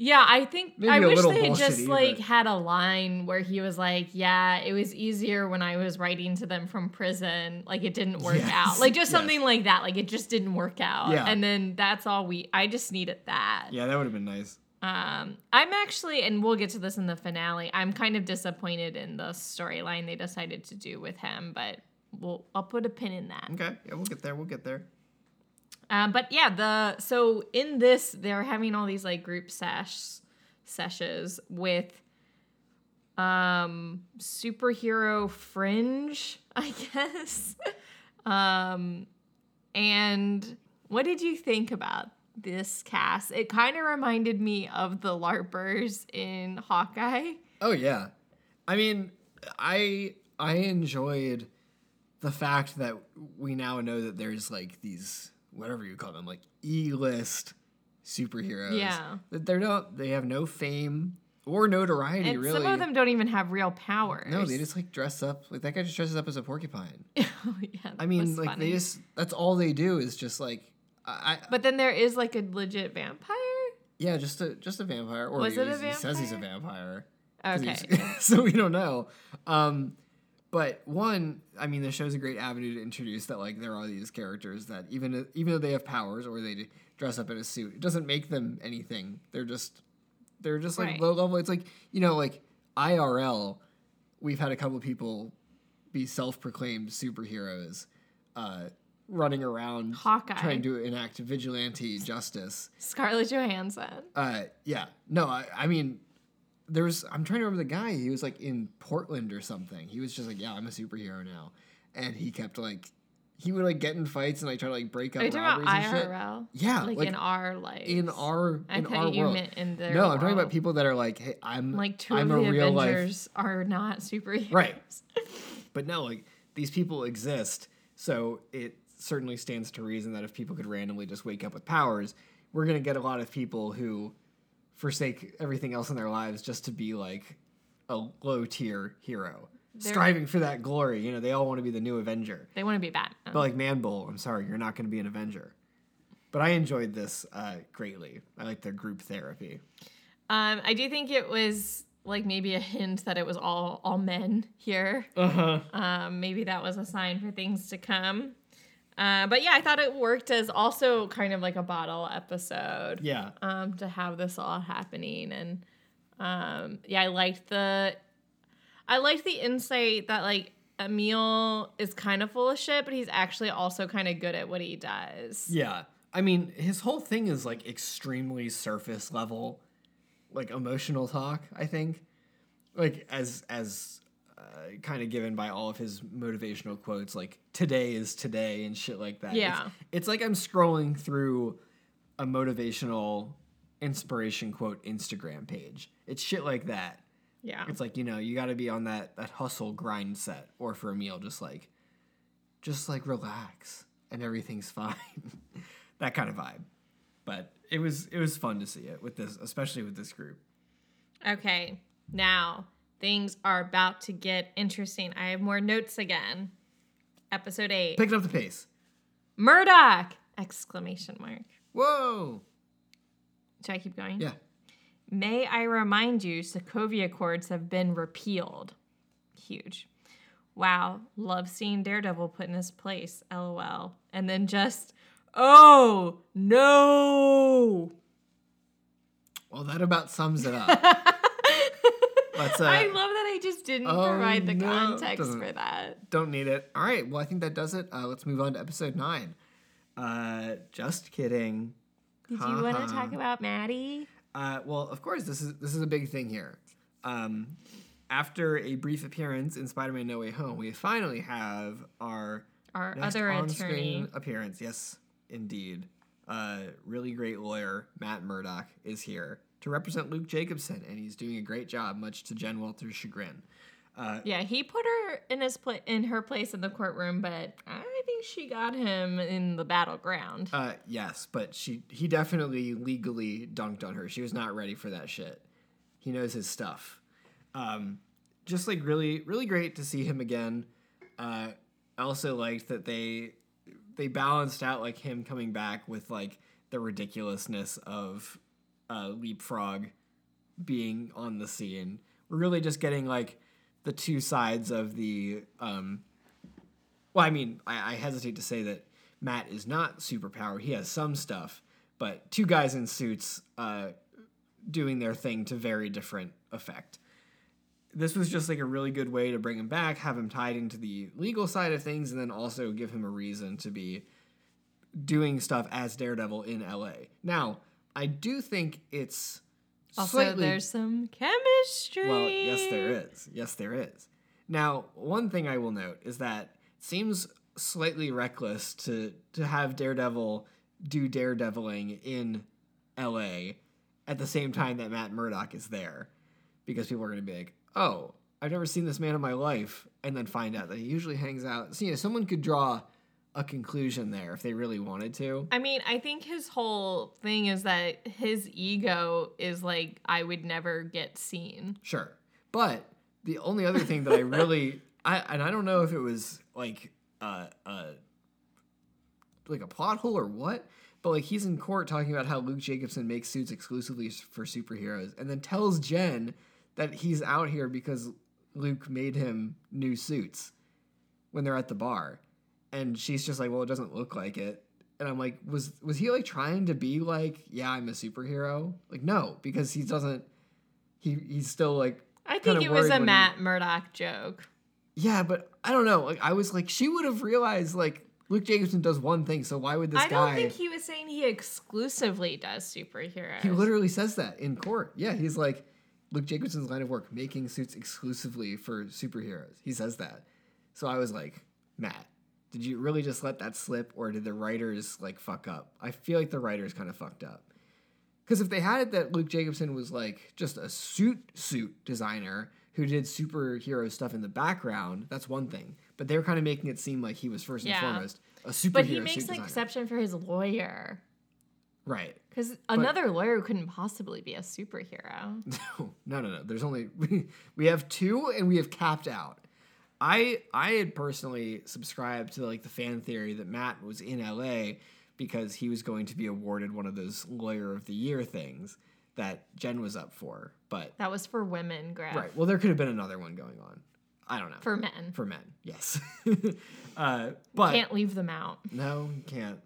Speaker 4: Yeah, I think
Speaker 3: Maybe
Speaker 4: I wish they had just like
Speaker 3: but-
Speaker 4: had a line where he was like, "Yeah, it was easier when I was writing to them from prison. Like it didn't work
Speaker 3: Yes,
Speaker 4: out. Like just
Speaker 3: yes.
Speaker 4: something like that. Like it just didn't work out.
Speaker 3: Yeah.
Speaker 4: And then that's all we. I just needed that.
Speaker 3: Yeah, that would have been nice.
Speaker 4: Um, I'm actually, and we'll get to this in the finale. I'm kind of disappointed in the storyline they decided to do with him, but we'll I'll put a pin in that.
Speaker 3: Okay, yeah, we'll get there. We'll get there.
Speaker 4: Um, but yeah, the so in this they're having all these like group sesh sessions with um superhero fringe, I guess. um and what did you think about this cast? It kind of reminded me of the LARPers in Hawkeye.
Speaker 3: Oh yeah, I mean, I I enjoyed the fact that we now know that there's like these whatever you call them like E-list superheroes.
Speaker 4: Yeah.
Speaker 3: That they're not they have no fame or notoriety
Speaker 4: And
Speaker 3: really.
Speaker 4: some of them don't even have real powers.
Speaker 3: no, they just like dress up like that guy just dresses up as a porcupine.
Speaker 4: oh, yeah,
Speaker 3: I mean, like
Speaker 4: funny.
Speaker 3: they just that's all they do is just like I,
Speaker 4: But then there is like a legit vampire.
Speaker 3: yeah, just a just a vampire or
Speaker 4: Was
Speaker 3: he,
Speaker 4: it a
Speaker 3: was- he says he's a
Speaker 4: vampire?
Speaker 3: vampire.
Speaker 4: Okay.
Speaker 3: so we don't know. Um, but one, I mean, the show's a great avenue to introduce that like there are these characters that even even though they have powers or they dress up in a suit, it doesn't make them anything. They're just they're just like
Speaker 4: Right.
Speaker 3: low level. It's like you know, like IRL. We've had a couple people be self proclaimed superheroes, uh, running around
Speaker 4: Hawkeye.
Speaker 3: trying to enact vigilante justice.
Speaker 4: Scarlett Johansson.
Speaker 3: Uh, yeah. No, I, I mean, there's. I'm trying to remember the guy. He was like in Portland or something. He was just like, yeah, I'm a superhero now, and he kept like, he would like get in fights and like try to like break up
Speaker 4: Are you talking
Speaker 3: robberies
Speaker 4: about
Speaker 3: and shit.
Speaker 4: IRL?
Speaker 3: Yeah,
Speaker 4: like,
Speaker 3: like,
Speaker 4: in our life.
Speaker 3: In our
Speaker 4: I
Speaker 3: in our
Speaker 4: you
Speaker 3: world.
Speaker 4: in
Speaker 3: no, I'm talking about people that are like, hey, I'm
Speaker 4: like 2
Speaker 3: I'm
Speaker 4: of
Speaker 3: a
Speaker 4: the
Speaker 3: real life
Speaker 4: Avengers are not superheroes.
Speaker 3: Right. But no, like these people exist, so it certainly stands to reason that if people could randomly just wake up with powers, we're gonna get a lot of people who forsake everything else in their lives just to be like a low tier hero.
Speaker 4: They're-
Speaker 3: Striving for that glory, you know, they all want to be the new Avenger.
Speaker 4: They want to be Batman.
Speaker 3: But like Man Bull, I'm sorry, you're not gonna be an Avenger. But I enjoyed this uh, greatly. I like their group therapy.
Speaker 4: Um, I do think it was like maybe a hint that it was all all men here.
Speaker 3: Uh huh.
Speaker 4: Um, maybe that was a sign for things to come. Uh, but yeah, I thought it worked as also kind of like a bottle episode.
Speaker 3: Yeah.
Speaker 4: Um, to have this all happening and um, yeah, I liked the I liked the insight that like Emil is kind of full of shit, but he's actually also kind of good at what he does.
Speaker 3: Yeah. I mean, his whole thing is like extremely surface level, like emotional talk, I think. Like as as uh, kind of given by all of his motivational quotes like today is today and shit like that. It's-
Speaker 4: Yeah.
Speaker 3: It's, like I'm scrolling through a motivational inspiration quote Instagram page. It's shit like that.
Speaker 4: Yeah.
Speaker 3: It's like, you know, you got to be on that that hustle grind set or for Emil just like just like relax and everything's fine. that kind of vibe. But it was it was fun to see it with this especially with this group.
Speaker 4: Okay, now things are about to get interesting. I have more notes again. Episode eight.
Speaker 3: Picking up the pace.
Speaker 4: Murdock! Exclamation mark.
Speaker 3: Whoa.
Speaker 4: Should I keep going?
Speaker 3: Yeah.
Speaker 4: May I remind you, Sokovia Accords have been repealed. Huge. Wow, love seeing Daredevil put in his place. LOL. And then just, oh no.
Speaker 3: Well, that about sums it up. Let's uh
Speaker 4: I love that I just didn't
Speaker 3: Oh,
Speaker 4: provide the
Speaker 3: no,
Speaker 4: context for that.
Speaker 3: don't need it. All right. Well, I think that does it. Uh, let's move on to episode 9. Uh just kidding.
Speaker 4: Did you want to talk about Maddie?
Speaker 3: Uh, well, of course, this is this is a big thing here. Um, after a brief appearance in Spider-Man: No Way Home, we finally have our
Speaker 4: Our other
Speaker 3: on-screen
Speaker 4: attorney.
Speaker 3: appearance. Yes, indeed. Uh, really great lawyer Matt Murdock is here to represent Luke Jacobson, and he's doing a great job, much to Jen Walters' chagrin. Uh,
Speaker 4: Yeah, he put her in his pla- in her place in the courtroom, but I think she got him in the battleground.
Speaker 3: Uh, yes, but she he definitely legally dunked on her. She was not ready for that shit. He knows his stuff. Um, just like really, really great to see him again. Uh, I also liked that they they balanced out like him coming back with like the ridiculousness of uh, Leapfrog being on the scene. We're really just getting like the two sides of the um, well, I mean, I, I hesitate to say that Matt is not superpowered. He has some stuff, but two guys in suits uh, doing their thing to very different effect. This was just like a really good way to bring him back, have him tied into the legal side of things, and then also give him a reason to be doing stuff as Daredevil in LA. Now, I do think it's
Speaker 4: Also,
Speaker 3: slightly
Speaker 4: there's some chemistry.
Speaker 3: well, yes, there is. Yes, there is. Now, one thing I will note is that it seems slightly reckless to to have Daredevil do daredeviling in L.A. at the same time that Matt Murdock is there, because people are going to be like, "Oh, I've never seen this man in my life, and then find out that he usually hangs out. So, you know, someone could draw a conclusion there if they really wanted to.
Speaker 4: I mean, I think his whole thing is that his ego is like, I would never get seen.
Speaker 3: Sure. But the only other thing that I really, I and I don't know if it was like uh, uh, like a plot hole or what, but like he's in court talking about how Luke Jacobson makes suits exclusively for superheroes, and then tells Jen that he's out here because Luke made him new suits when they're at the bar, and she's just like, well, it doesn't look like it. And I'm like, was was he like trying to be like, yeah, I'm a superhero? Like, no, because he doesn't. He he's still like
Speaker 4: I think it was a
Speaker 3: he-
Speaker 4: Matt Murdock joke.
Speaker 3: Yeah, but I don't know. Like I was like, she would have realized like Luke Jacobson does one thing, so why would this guy?
Speaker 4: I don't think he was saying he exclusively does superheroes.
Speaker 3: He literally says that in court. Yeah, he's like Luke Jacobson's line of work, making suits exclusively for superheroes. He says that. So I was like, Matt, did you really just let that slip, or did the writers like fuck up? I feel like the writers kind of fucked up. Because if they had it that Luke Jacobson was like just a suit suit designer who did superhero stuff in the background, that's one thing. But they were kind of making it seem like he was first and
Speaker 4: Yeah.
Speaker 3: foremost a superhero.
Speaker 4: but he makes an
Speaker 3: designer.
Speaker 4: exception for his lawyer.
Speaker 3: Right.
Speaker 4: Because another lawyer couldn't possibly be a superhero.
Speaker 3: No, no, no, no. There's only we have two, and we have capped out. I I had personally subscribed to like the fan theory that Matt was in L.A. because he was going to be awarded one of those Lawyer of the Year things that Jen was up for. But
Speaker 4: That was for women, Griff.
Speaker 3: right, well, there could have been another one going on. I don't know.
Speaker 4: For men.
Speaker 3: for men, yes. uh, but
Speaker 4: Can't leave them out.
Speaker 3: no, you can't.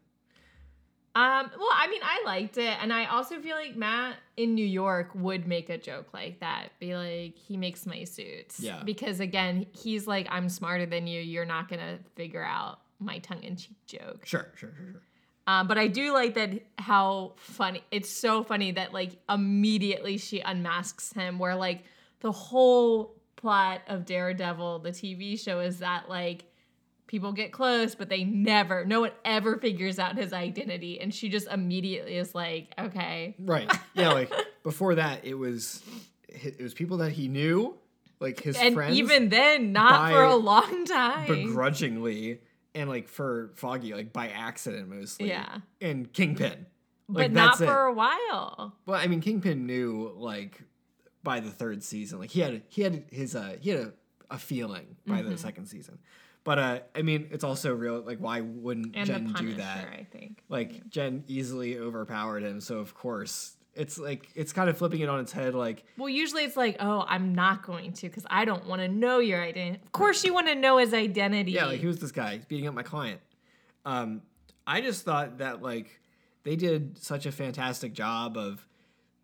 Speaker 4: Um, well, I mean, I liked it, and I also feel like Matt in New York would make a joke like that. Be like, he makes my suits.
Speaker 3: Yeah.
Speaker 4: Because again, he's like, I'm smarter than you. You're not gonna figure out my tongue in cheek joke.
Speaker 3: Sure, sure, sure, sure.
Speaker 4: Um, but I do like that how funny. It's so funny that like immediately she unmasks him. Where like the whole plot of Daredevil, the TV show, is that like people get close, but they never, no one ever figures out his identity, and she just immediately is like, okay,
Speaker 3: Right. Yeah, like before that, it was it was people that he knew, like his
Speaker 4: and
Speaker 3: friends,
Speaker 4: even then, not for a long time.
Speaker 3: begrudgingly, and like for Foggy, like by accident mostly.
Speaker 4: Yeah.
Speaker 3: And Kingpin,
Speaker 4: but not for
Speaker 3: it.
Speaker 4: a while.
Speaker 3: Well, I mean, Kingpin knew like by the third season, like he had he had his uh he had a, a feeling by
Speaker 4: Mm-hmm.
Speaker 3: the second season. But uh, I mean, it's also real. Like, why wouldn't
Speaker 4: And
Speaker 3: Jen
Speaker 4: the
Speaker 3: do
Speaker 4: Punisher,
Speaker 3: that?
Speaker 4: I think.
Speaker 3: Like Jen easily overpowered him, so of course it's like it's kind of flipping it on its head. Like,
Speaker 4: Well, usually it's like, oh, I'm not going to because I don't want to know your identity. Of course, you want to know his identity.
Speaker 3: yeah, like who's this guy He's beating up my client? Um, I just thought that like they did such a fantastic job of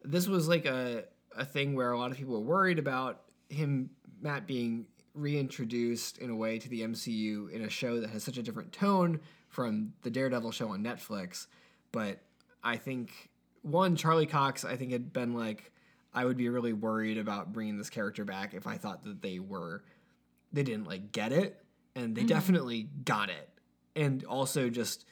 Speaker 3: this was like a a thing where a lot of people were worried about him Matt being reintroduced in a way to the MCU in a show that has such a different tone from the Daredevil show on Netflix. But I think one Charlie Cox I think had been like I would be really worried about bringing this character back if I thought that they were they didn't like get it and they mm-hmm. definitely got it. And also just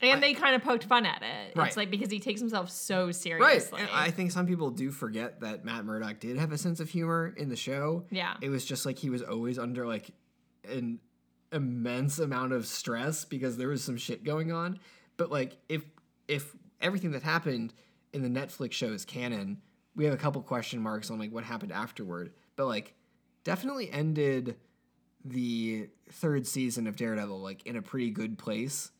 Speaker 4: and they kind of poked fun at it.
Speaker 3: Right.
Speaker 4: It's like because he takes himself so
Speaker 3: Right.
Speaker 4: seriously.
Speaker 3: And I think some people do forget that Matt Murdock did have a sense of humor in the show.
Speaker 4: Yeah.
Speaker 3: It was just like he was always under like an immense amount of stress because there was some shit going on. But like if if everything that happened in the Netflix show is canon, we have a couple question marks on like what happened afterward. But like definitely ended the third season of Daredevil like in a pretty good place.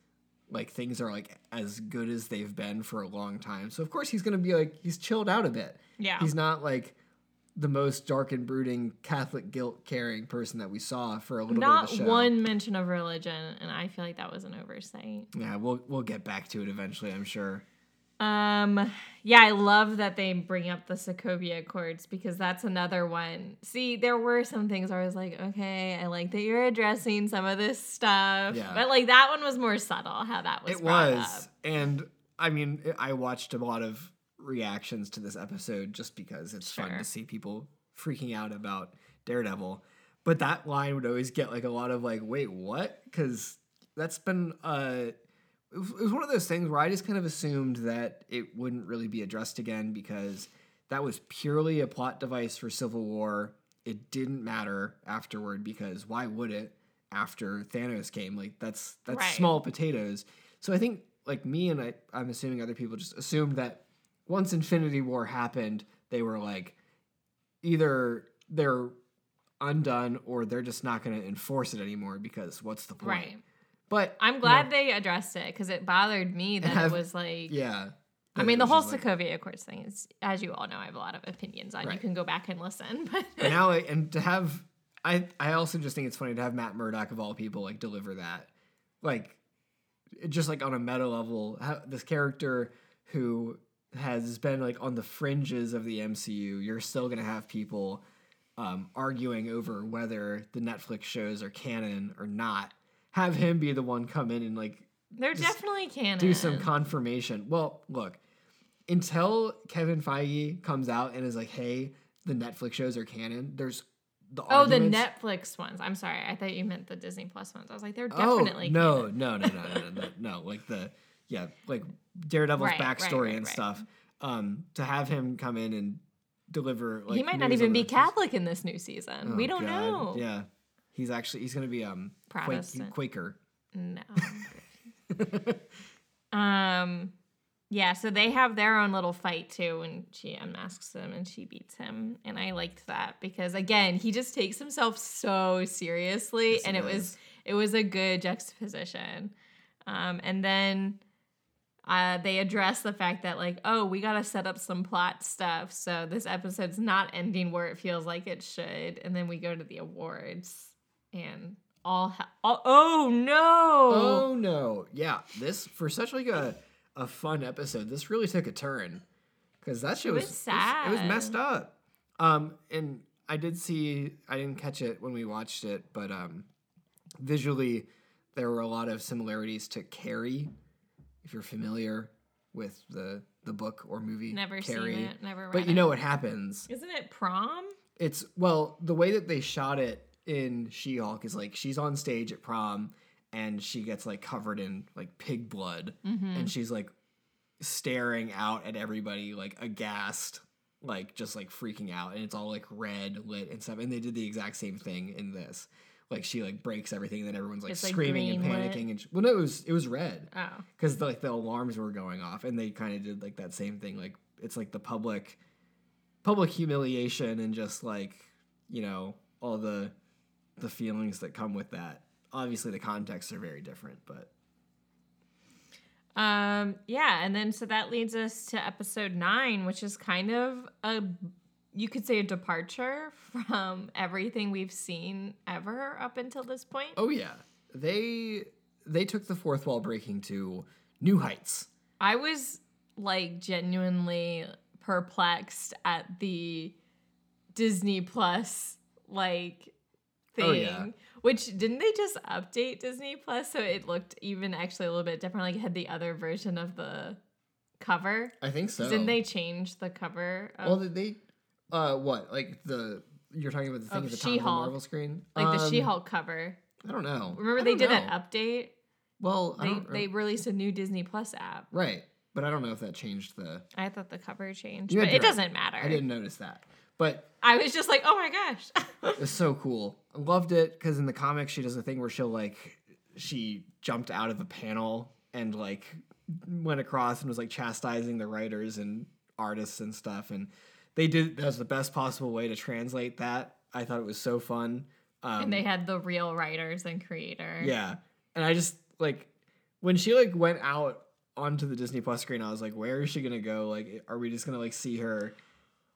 Speaker 3: Like things are like as good as they've been for a long time. So of course he's gonna be like he's chilled out a bit.
Speaker 4: Yeah.
Speaker 3: He's not like the most dark and brooding Catholic guilt carrying person that we saw for a little
Speaker 4: not
Speaker 3: bit of the show.
Speaker 4: one mention of religion, and I feel like that was an oversight.
Speaker 3: Yeah, we'll we'll get back to it eventually, I'm sure.
Speaker 4: Um, yeah, I love that they bring up the Sokovia Accords because that's another one. See, there were some things where I was like, okay, I like that you're addressing some of this stuff,
Speaker 3: Yeah.
Speaker 4: but like that one was more subtle. How that was
Speaker 3: it was.
Speaker 4: up.
Speaker 3: And I mean, I watched a lot of reactions to this episode just because it's fun to see people freaking out about Daredevil. But that line would always get like a lot of like, wait, what? Because that's been uh it was, it was one of those things where I just kind of assumed that it wouldn't really be addressed again because that was purely a plot device for Civil War it didn't matter afterward because why would it after Thanos came? Like that's that's
Speaker 4: Right.
Speaker 3: small potatoes. So I think like me and I I'm assuming other people just assumed that once Infinity War happened, they were like either they're undone or they're just not going to enforce it anymore because what's the point?
Speaker 4: Right.
Speaker 3: But
Speaker 4: I'm
Speaker 3: you
Speaker 4: glad
Speaker 3: know,
Speaker 4: they addressed it because it bothered me that
Speaker 3: have-
Speaker 4: it was like.
Speaker 3: yeah.
Speaker 4: I mean, the whole
Speaker 3: just like-
Speaker 4: Sokovia Accords thing is, as you all know, I have a lot of opinions on. You can go back and listen, but
Speaker 3: and now and to have I I also just think it's funny to have Matt Murdock of all people like deliver that like just like on a meta level how, this character who has been like on the fringes of the MCU you're still gonna have people um, arguing over whether the Netflix shows are canon or not have him be the one come in and like
Speaker 4: they're definitely canon.
Speaker 3: do some confirmation. Well, look, until Kevin Feige comes out and is like, "Hey, the Netflix shows are canon." There's the
Speaker 4: Oh, the Netflix ones. I'm sorry. I thought you meant the Disney Plus ones. I was like, they're
Speaker 3: Oh,
Speaker 4: definitely
Speaker 3: no,
Speaker 4: canon.
Speaker 3: no, no, no, no, no, no, no, like the yeah, like Daredevil's
Speaker 4: Right,
Speaker 3: backstory
Speaker 4: right,
Speaker 3: and
Speaker 4: right.
Speaker 3: stuff. Um, to have him come in and deliver, like
Speaker 4: he might not even be
Speaker 3: the-
Speaker 4: Catholic in this new season.
Speaker 3: Oh,
Speaker 4: we don't
Speaker 3: God,
Speaker 4: know.
Speaker 3: Yeah, he's actually he's gonna be um
Speaker 4: Protestant.
Speaker 3: Quaker.
Speaker 4: No. um yeah, so they have their own little fight too and she unmasks him and she beats him. And I liked that because again, he just takes himself so seriously
Speaker 3: Yes,
Speaker 4: and it was it was a good juxtaposition. Um and then uh, they address the fact that like oh we gotta set up some plot stuff so this episode's not ending where it feels like it should and then we go to the awards and all, ha- all oh no
Speaker 3: Oh no! Yeah, this for such like a a fun episode. This really took a turn because that shit
Speaker 4: It
Speaker 3: was,
Speaker 4: was
Speaker 3: It was
Speaker 4: sad.
Speaker 3: messed up. Um, and I did see. I didn't catch it when we watched it, but um, visually there were a lot of similarities to Carrie. If you're familiar with the the book or movie,
Speaker 4: Never
Speaker 3: Carrie.
Speaker 4: seen it. Never read
Speaker 3: But you
Speaker 4: it.
Speaker 3: know what happens?
Speaker 4: Isn't it prom?
Speaker 3: It's well, the way that they shot it in She-Hulk is like she's on stage at prom and she gets like covered in like pig blood
Speaker 4: Mm-hmm.
Speaker 3: and she's like staring out at everybody like aghast, like just like freaking out and it's all like red lit and stuff. And they did the exact same thing in this. Like she like breaks everything, and then everyone's like
Speaker 4: It's, like,
Speaker 3: screaming and
Speaker 4: green lit.
Speaker 3: panicking. And sh- well, no, it was it was red
Speaker 4: Oh.
Speaker 3: because like the alarms were going off and they kind of did like that same thing like it's like the public public humiliation and just like you know all the the feelings that come with that. Obviously the contexts are very different but.
Speaker 4: Um, yeah, and then so that leads us to episode nine, which is kind of a you could say a departure from everything we've seen ever up until this point.
Speaker 3: oh yeah. They they took the fourth wall breaking to new heights.
Speaker 4: I was like genuinely perplexed at the Disney Plus like thing.
Speaker 3: Oh, yeah.
Speaker 4: Which didn't they just update Disney Plus so it looked even actually a little bit different? Like it had the other version of the cover.
Speaker 3: i think so
Speaker 4: Didn't they change the cover? Of,
Speaker 3: well did they uh what like the you're talking about the thing
Speaker 4: Of
Speaker 3: at the top of the
Speaker 4: She-Hulk.
Speaker 3: marvel screen
Speaker 4: like the
Speaker 3: Um,
Speaker 4: She-Hulk cover.
Speaker 3: i don't know
Speaker 4: Remember they
Speaker 3: don't
Speaker 4: did
Speaker 3: know.
Speaker 4: an update.
Speaker 3: well I
Speaker 4: They they released a new Disney Plus app.
Speaker 3: right but i don't know if that changed the
Speaker 4: I thought the cover changed, but it
Speaker 3: right.
Speaker 4: doesn't matter.
Speaker 3: i didn't notice that but
Speaker 4: I was just like, oh my gosh.
Speaker 3: It's so cool. I loved it because in the comics she does a thing where she'll like she jumped out of a panel and like went across and was like chastising the writers and artists and stuff and they did that was the best possible way to translate that. I thought it was so fun. Um,
Speaker 4: and they had the real writers and creators.
Speaker 3: yeah, and I just like when she like went out onto the Disney Plus screen, I was like, where is she gonna go? Like, are we just gonna like see her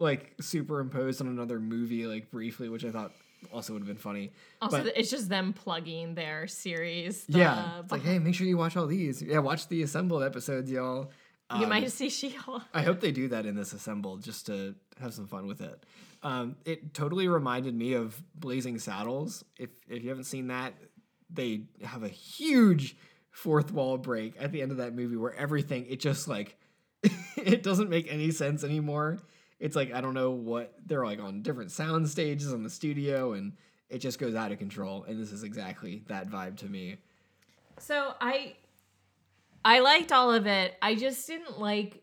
Speaker 3: like superimposed on another movie like briefly, which I thought also would have been funny.
Speaker 4: Also,
Speaker 3: But-
Speaker 4: it's just them plugging their series. the
Speaker 3: Yeah, it's like, hey, make sure you watch all these. Yeah, watch the assembled episodes, y'all.
Speaker 4: you
Speaker 3: Um,
Speaker 4: might see She-Hulk.
Speaker 3: I hope they do that in this assembled just to have some fun with it. Um, it totally reminded me of Blazing Saddles. If if you haven't seen that, they have a huge fourth wall break at the end of that movie where everything it just like it doesn't make any sense anymore. It's like I don't know what they're like on different sound stages on the studio and it just goes out of control and this is exactly that vibe to me.
Speaker 4: So I, I liked all of it. I just didn't like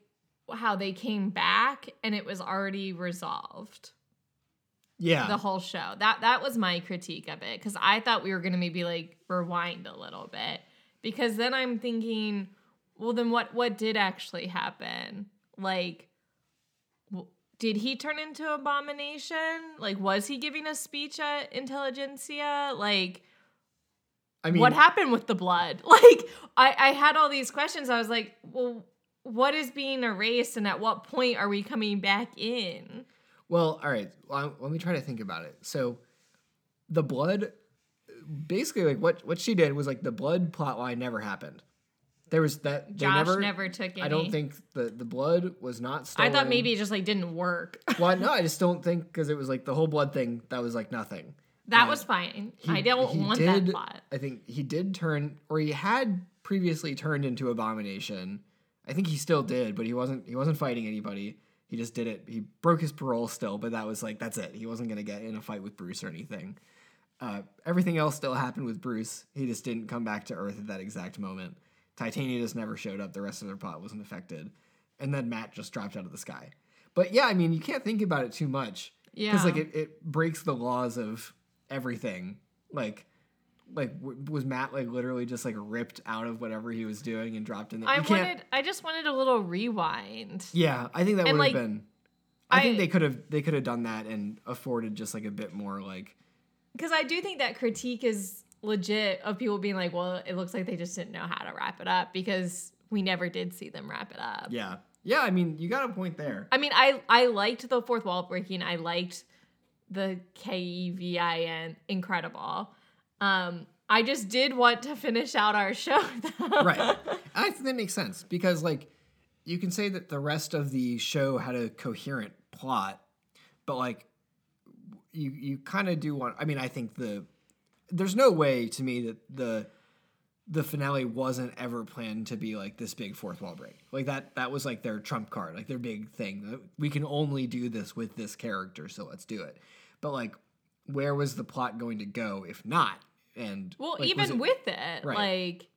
Speaker 4: how they came back and it was already resolved.
Speaker 3: Yeah.
Speaker 4: the whole show. That that was my critique of it because I thought we were gonna maybe like rewind a little bit because then I'm thinking, well, then what what did actually happen? Like, did he turn into abomination? Like, was he giving a speech at Intelligencia? Like,
Speaker 3: I mean,
Speaker 4: what happened with the blood? Like, I I had all these questions. I was like, well. What is being erased, and at what point are we coming back in?
Speaker 3: Well, all right. Well, let me try to think about it. So, the blood, basically, like what what she did was like the blood plot line never happened. There was that they
Speaker 4: Josh
Speaker 3: never,
Speaker 4: never, took any.
Speaker 3: I don't think the the blood was not stolen.
Speaker 4: I thought maybe it just like didn't work.
Speaker 3: Well, no, I just don't think because it was like the whole blood thing that was like nothing.
Speaker 4: that
Speaker 3: Uh,
Speaker 4: was fine.
Speaker 3: He-
Speaker 4: I don't want
Speaker 3: did-
Speaker 4: that plot.
Speaker 3: I think he did turn, or he had previously turned into Abomination. I think he still did, but he wasn't. He wasn't fighting anybody. He just did it. He broke his parole still, but that was like that's it. He wasn't gonna get in a fight with Bruce or anything. Uh, everything else still happened with Bruce. He just didn't come back to Earth at that exact moment. Titania just never showed up. The rest of their plot wasn't affected, and then Matt just dropped out of the sky. But yeah, I mean, you can't think about it too much
Speaker 4: Yeah.
Speaker 3: because like it, it breaks the laws of everything. Like, like w- was Matt like literally just like ripped out of whatever he was doing and dropped in there?
Speaker 4: I
Speaker 3: You can't-
Speaker 4: wanted. I just wanted a little rewind.
Speaker 3: Yeah, I think that would have
Speaker 4: like,
Speaker 3: been. I, think they could have they could have done that and afforded just like a bit more like
Speaker 4: Because I do think that critique is legit of people being like, well, it looks like they just didn't know how to wrap it up because we never did see them wrap it up.
Speaker 3: yeah yeah. I mean, you got a point there.
Speaker 4: I mean, I I liked the fourth wall breaking. I liked the K E V I N incredible. Um, I just did want to finish out our show. Though.
Speaker 3: right. I think that makes sense because like you can say that the rest of the show had a coherent plot, but like you you kind of do want. I mean, I think the there's no way to me that the the finale wasn't ever planned to be like this big fourth wall break. Like that that was like their trump card, like their big thing. We can only do this with this character, so let's do it. But like where was the plot going to go if not? And
Speaker 4: Well,
Speaker 3: like,
Speaker 4: even
Speaker 3: it-
Speaker 4: with it,
Speaker 3: Right.
Speaker 4: like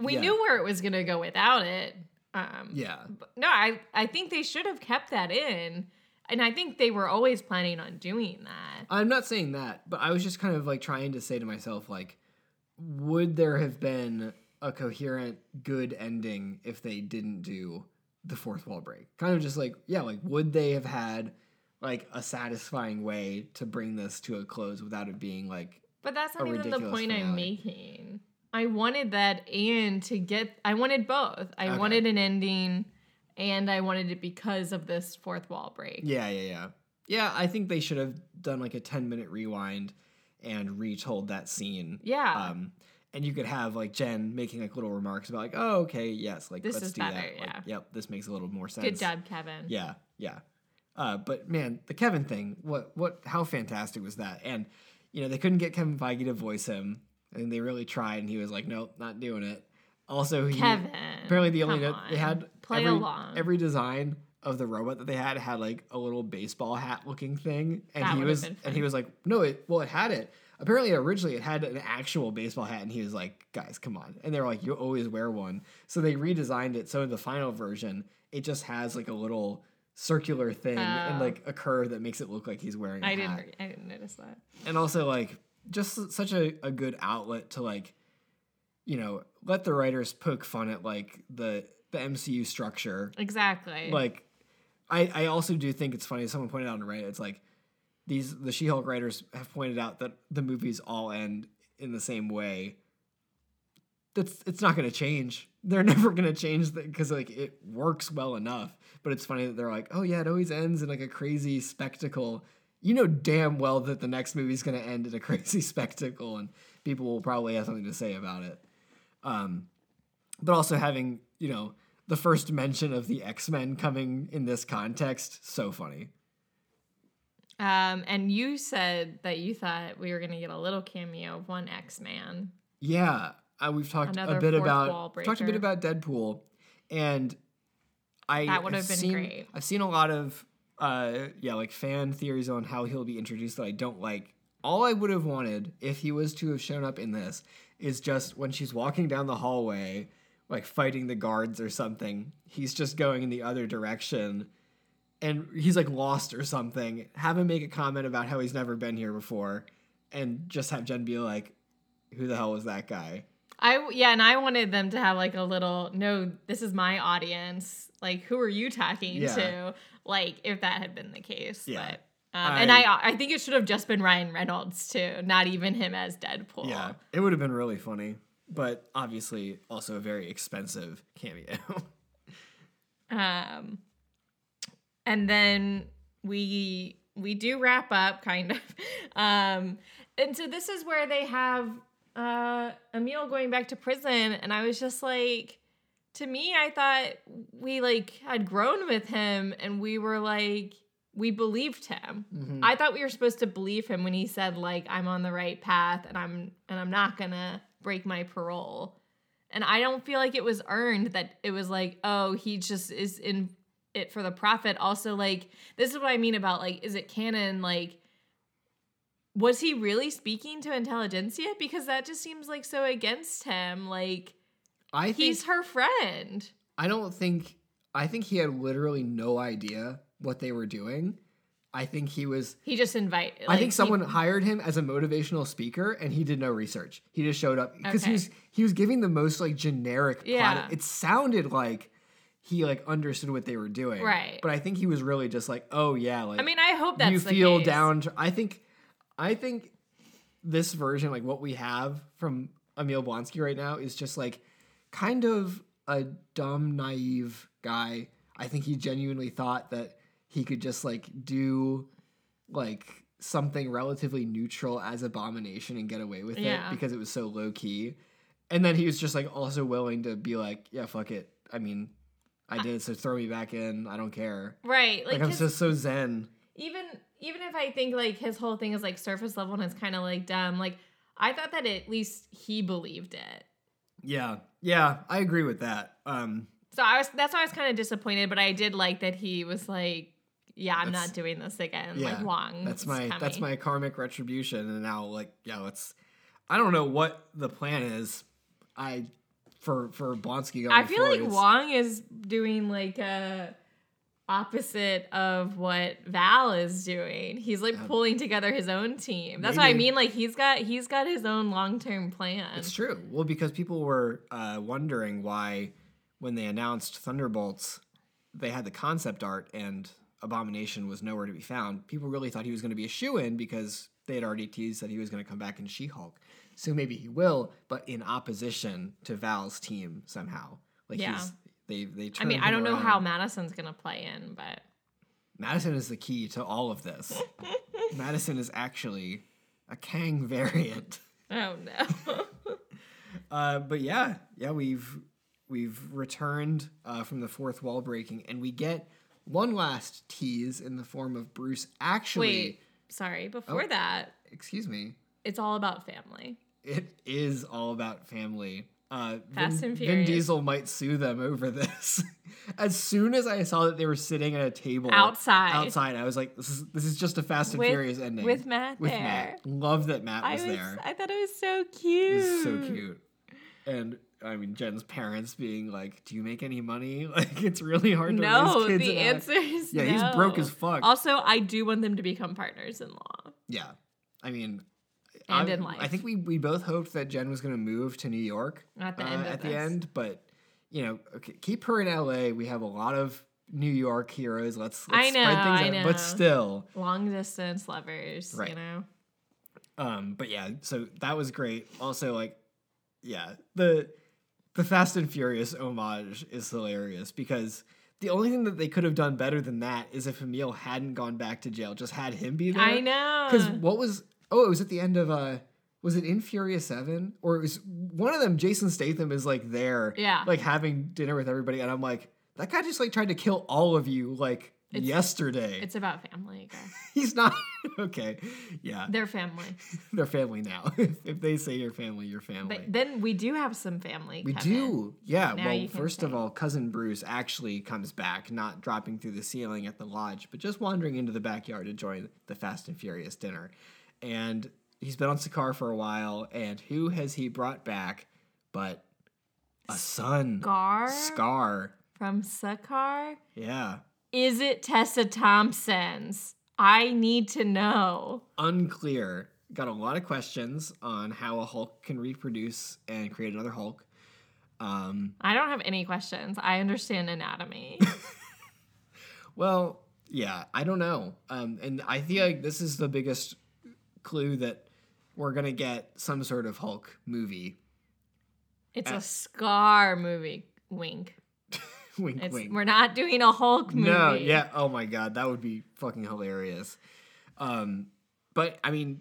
Speaker 4: we
Speaker 3: Yeah.
Speaker 4: knew where it was gonna go without it. Um,
Speaker 3: yeah.
Speaker 4: no, I I think they should have kept that in, and I think they were always planning on doing that.
Speaker 3: I'm not saying that, but I was just kind of like trying to say to myself, like, would there have been a coherent, good ending if they didn't do the fourth wall break? Kind of just like, yeah, like, would they have had like a satisfying way to bring this to a close without it being like,
Speaker 4: But that's not even the point I'm making. I wanted that and to get. I wanted both. I
Speaker 3: Okay.
Speaker 4: wanted an ending, and I wanted it because of this fourth wall break.
Speaker 3: yeah, yeah, yeah. Yeah, I think they should have done like a 10 minute rewind and retold that scene.
Speaker 4: Yeah.
Speaker 3: Um, and you could have like Jen making like little remarks about like, oh, okay, yes, like
Speaker 4: This
Speaker 3: let's do
Speaker 4: better,
Speaker 3: that. Like,
Speaker 4: yeah.
Speaker 3: yep, this makes a little more sense.
Speaker 4: Good job, Kevin.
Speaker 3: Yeah, yeah. Uh, but man, the Kevin thing, what, what, how fantastic was that? And you know, they couldn't get Kevin Feige to voice him, and they really tried, and he was like, nope, not doing it. Also, he
Speaker 4: Kevin.
Speaker 3: apparently the only note they had
Speaker 4: play
Speaker 3: every,
Speaker 4: along.
Speaker 3: every design of the robot that they had had like a little baseball hat looking thing, and
Speaker 4: That
Speaker 3: he was and he was like, no, it well it had it. Apparently, originally it had an actual baseball hat, and he was like, guys, come on. And they were like, you always wear one. So they redesigned it. So in the final version, it just has like a little circular thing and
Speaker 4: Oh.
Speaker 3: like a curve that makes it look like he's wearing a
Speaker 4: I
Speaker 3: hat
Speaker 4: didn't. I didn't notice that.
Speaker 3: and also like just such a, a good outlet to like you know let the writers poke fun at like the the mcu structure.
Speaker 4: Exactly.
Speaker 3: like i i also do think it's funny someone pointed out on reddit it's like these the she-hulk writers have pointed out that the movies all end in the same way. That's it's not going to change. They're never going to change that because like it works well enough. But it's funny that they're like oh yeah it always ends in like a crazy spectacle. You know damn well that the next movie's going to end in a crazy spectacle and people will probably have something to say about it um but also having you know the first mention of the x-men coming in this context so funny
Speaker 4: um, and you said that you thought we were gonna get a little cameo of one X Man.
Speaker 3: Yeah, uh, we've talked
Speaker 4: Another
Speaker 3: a bit about talked a bit about Deadpool, and I
Speaker 4: That would
Speaker 3: have
Speaker 4: have been
Speaker 3: seen,
Speaker 4: great.
Speaker 3: I've seen a lot of uh yeah like fan theories on how he'll be introduced that I don't like. All I would have wanted if he was to have shown up in this is just when she's walking down the hallway, like fighting the guards or something. He's just going in the other direction, and he's like lost or something. Have him make a comment about how he's never been here before, and just have Jen be like, "Who the hell was that guy?"
Speaker 4: I yeah, and I wanted them to have like a little no, this is my audience. Like, who are you talking
Speaker 3: Yeah.
Speaker 4: to? Like, if that had been the case,
Speaker 3: Yeah.
Speaker 4: but. Um, and I
Speaker 3: I-
Speaker 4: I think it should have just been Ryan Reynolds too, not even him as Deadpool.
Speaker 3: Yeah, it would have been really funny, but obviously also a very expensive cameo.
Speaker 4: Um, and then we we do wrap up kind of. Um, and so this is where they have uh Emil going back to prison, and I was just like, to me, I thought we like had grown with him, and we were like. We believed him.
Speaker 3: Mhm.
Speaker 4: I thought we were supposed to believe him when he said like I'm on the right path and I'm and I'm not going to break my parole. And I don't feel like it was earned that it was like, oh, he just is in it for the profit. Also, like, this is what I mean about like, is it canon? Like, was he really speaking to Intelligencia? Because that just seems like so against him. Like,
Speaker 3: I think
Speaker 4: he's her friend.
Speaker 3: I don't think I think he had literally no idea what they were doing. I think he was
Speaker 4: He just invited.
Speaker 3: I think someone hired him as a motivational speaker and he did no research. He just showed up because
Speaker 4: Okay.
Speaker 3: he was he was giving the most like generic
Speaker 4: Yeah.
Speaker 3: plot. It sounded like he like understood what they were doing.
Speaker 4: Right.
Speaker 3: But I think he was really just like, "Oh yeah, like
Speaker 4: I mean, I hope that
Speaker 3: you feel down to, I think I think this version like what we have from Emil Blonsky right now is just like kind of a dumb naive guy. I think he genuinely thought that he could just like do like something relatively neutral as abomination and get away with
Speaker 4: Yeah.
Speaker 3: it because it was so low key. And then he was just like also willing to be like, yeah, fuck it. I mean, I did so throw me back in. I don't care.
Speaker 4: Right. Like,
Speaker 3: Like, I'm just so zen.
Speaker 4: even even if I think like his whole thing is like surface level and it's kind of like dumb, like I thought that at least he believed it.
Speaker 3: Yeah, yeah, I agree with that. Um,
Speaker 4: So I was that's why I was kind of disappointed, but I did like that he was like, "Yeah, I'm not doing this again."
Speaker 3: yeah,
Speaker 4: like Wong.
Speaker 3: that's my that's my karmic retribution, and now like yeah, let's. I don't know what the plan is. I for for Blonsky going.
Speaker 4: I feel
Speaker 3: forward,
Speaker 4: like Wong is doing like a opposite of what Val is doing. He's like pulling together his own team. That's what I mean. Like he's got he's got his own long term plan.
Speaker 3: It's true. Well, because people were uh, wondering why, when they announced Thunderbolts, they had the concept art and Abomination was nowhere to be found. People really thought he was going to be a shoe in because they had already teased that he was going to come back in She Hulk. So maybe he will, but in opposition to Val's team somehow. Like
Speaker 4: Yeah.
Speaker 3: he's they they.
Speaker 4: I mean, I don't know how. Madisynn's gonna play in, but
Speaker 3: Madisynn is the key to all of this. Madisynn is actually a Kang variant.
Speaker 4: oh no.
Speaker 3: Uh, but yeah, yeah, we've we've returned uh, from the fourth wall breaking, and we get one last tease in the form of Bruce actually.
Speaker 4: Wait, sorry. Before
Speaker 3: Oh.
Speaker 4: that,
Speaker 3: Excuse me.
Speaker 4: it's all about family.
Speaker 3: It is all about family. Uh,
Speaker 4: Fast
Speaker 3: Vin,
Speaker 4: and
Speaker 3: Vin Diesel might sue them over this. as soon as I saw that they were sitting at a table
Speaker 4: Outside.
Speaker 3: outside, I was like, "This is this is just a Fast and
Speaker 4: With-
Speaker 3: Furious ending."
Speaker 4: with Matt
Speaker 3: With
Speaker 4: there.
Speaker 3: Matt, love that Matt
Speaker 4: I
Speaker 3: was,
Speaker 4: was,
Speaker 3: there.
Speaker 4: I thought it was so cute.
Speaker 3: It was so cute. And I mean, Jen's parents being like, "Do you make any money?" Like, it's really hard to
Speaker 4: No,
Speaker 3: raise kids.
Speaker 4: the
Speaker 3: in a-
Speaker 4: answer is
Speaker 3: Yeah, he's broke as fuck.
Speaker 4: Also, I do want them to become partners in law.
Speaker 3: Yeah, I mean,
Speaker 4: And
Speaker 3: I,
Speaker 4: in life.
Speaker 3: I think we we both hoped that Jen was going to move to New York
Speaker 4: At the
Speaker 3: uh,
Speaker 4: end of
Speaker 3: at the end, but you know, okay, keep her in L.A. We have a lot of New York heroes. Let's, let's
Speaker 4: I know,
Speaker 3: spread things
Speaker 4: I
Speaker 3: out.
Speaker 4: know.
Speaker 3: But still,
Speaker 4: Long distance lovers, you
Speaker 3: Right.
Speaker 4: know.
Speaker 3: Um, but yeah, so that was great. Also, like, yeah, the the Fast and Furious homage is hilarious because the only thing that they could have done better than that is if Emil hadn't gone back to jail, just had him be there.
Speaker 4: I know.
Speaker 3: Because what was oh, it was at the end of uh was it in Furious Seven? Or it was one of them, Jason Statham is like there,
Speaker 4: Yeah.
Speaker 3: like having dinner with everybody, and I'm like, that guy just like tried to kill all of you like
Speaker 4: It's-
Speaker 3: yesterday.
Speaker 4: It's about family.
Speaker 3: He's not okay. Yeah.
Speaker 4: They're family.
Speaker 3: They're family now. if, they say you're family, you're family.
Speaker 4: But then we do have some family.
Speaker 3: we
Speaker 4: come in.
Speaker 3: do. Yeah.
Speaker 4: Now
Speaker 3: well, first of all, cousin Bruce actually comes back, not dropping through the ceiling at the lodge, but just wandering into the backyard to join the Fast and Furious dinner. And he's been on Sakaar for a while, and who has he brought back but a son?
Speaker 4: Skaar
Speaker 3: Skaar.
Speaker 4: from Sakaar.
Speaker 3: Yeah.
Speaker 4: Is it Tessa Thompson's? I need to know.
Speaker 3: Unclear. Got a lot of questions on how a Hulk can reproduce and create another Hulk. Um,
Speaker 4: I don't have any questions. I understand anatomy.
Speaker 3: well, yeah, I don't know. Um, and I feel like this is the biggest clue that we're gonna get some sort of Hulk movie.
Speaker 4: It's
Speaker 3: Uh,
Speaker 4: a Skaar movie. Wink.
Speaker 3: wink,
Speaker 4: It's,
Speaker 3: wink.
Speaker 4: We're not doing a Hulk movie.
Speaker 3: No, yeah. Oh my god, that would be fucking hilarious. Um, but I mean,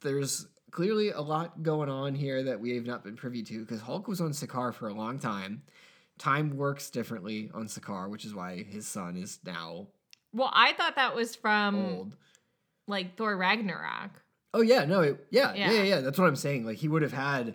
Speaker 3: there's clearly a lot going on here that we have not been privy to because Hulk was on Sakaar for a long time. Time works differently on Sakaar, which is why his son is now
Speaker 4: Well, I thought that was from
Speaker 3: old.
Speaker 4: like Thor Ragnarok.
Speaker 3: Oh yeah, no, it, yeah, yeah,
Speaker 4: Yeah.
Speaker 3: yeah, yeah. That's what I'm saying. Like he would have had,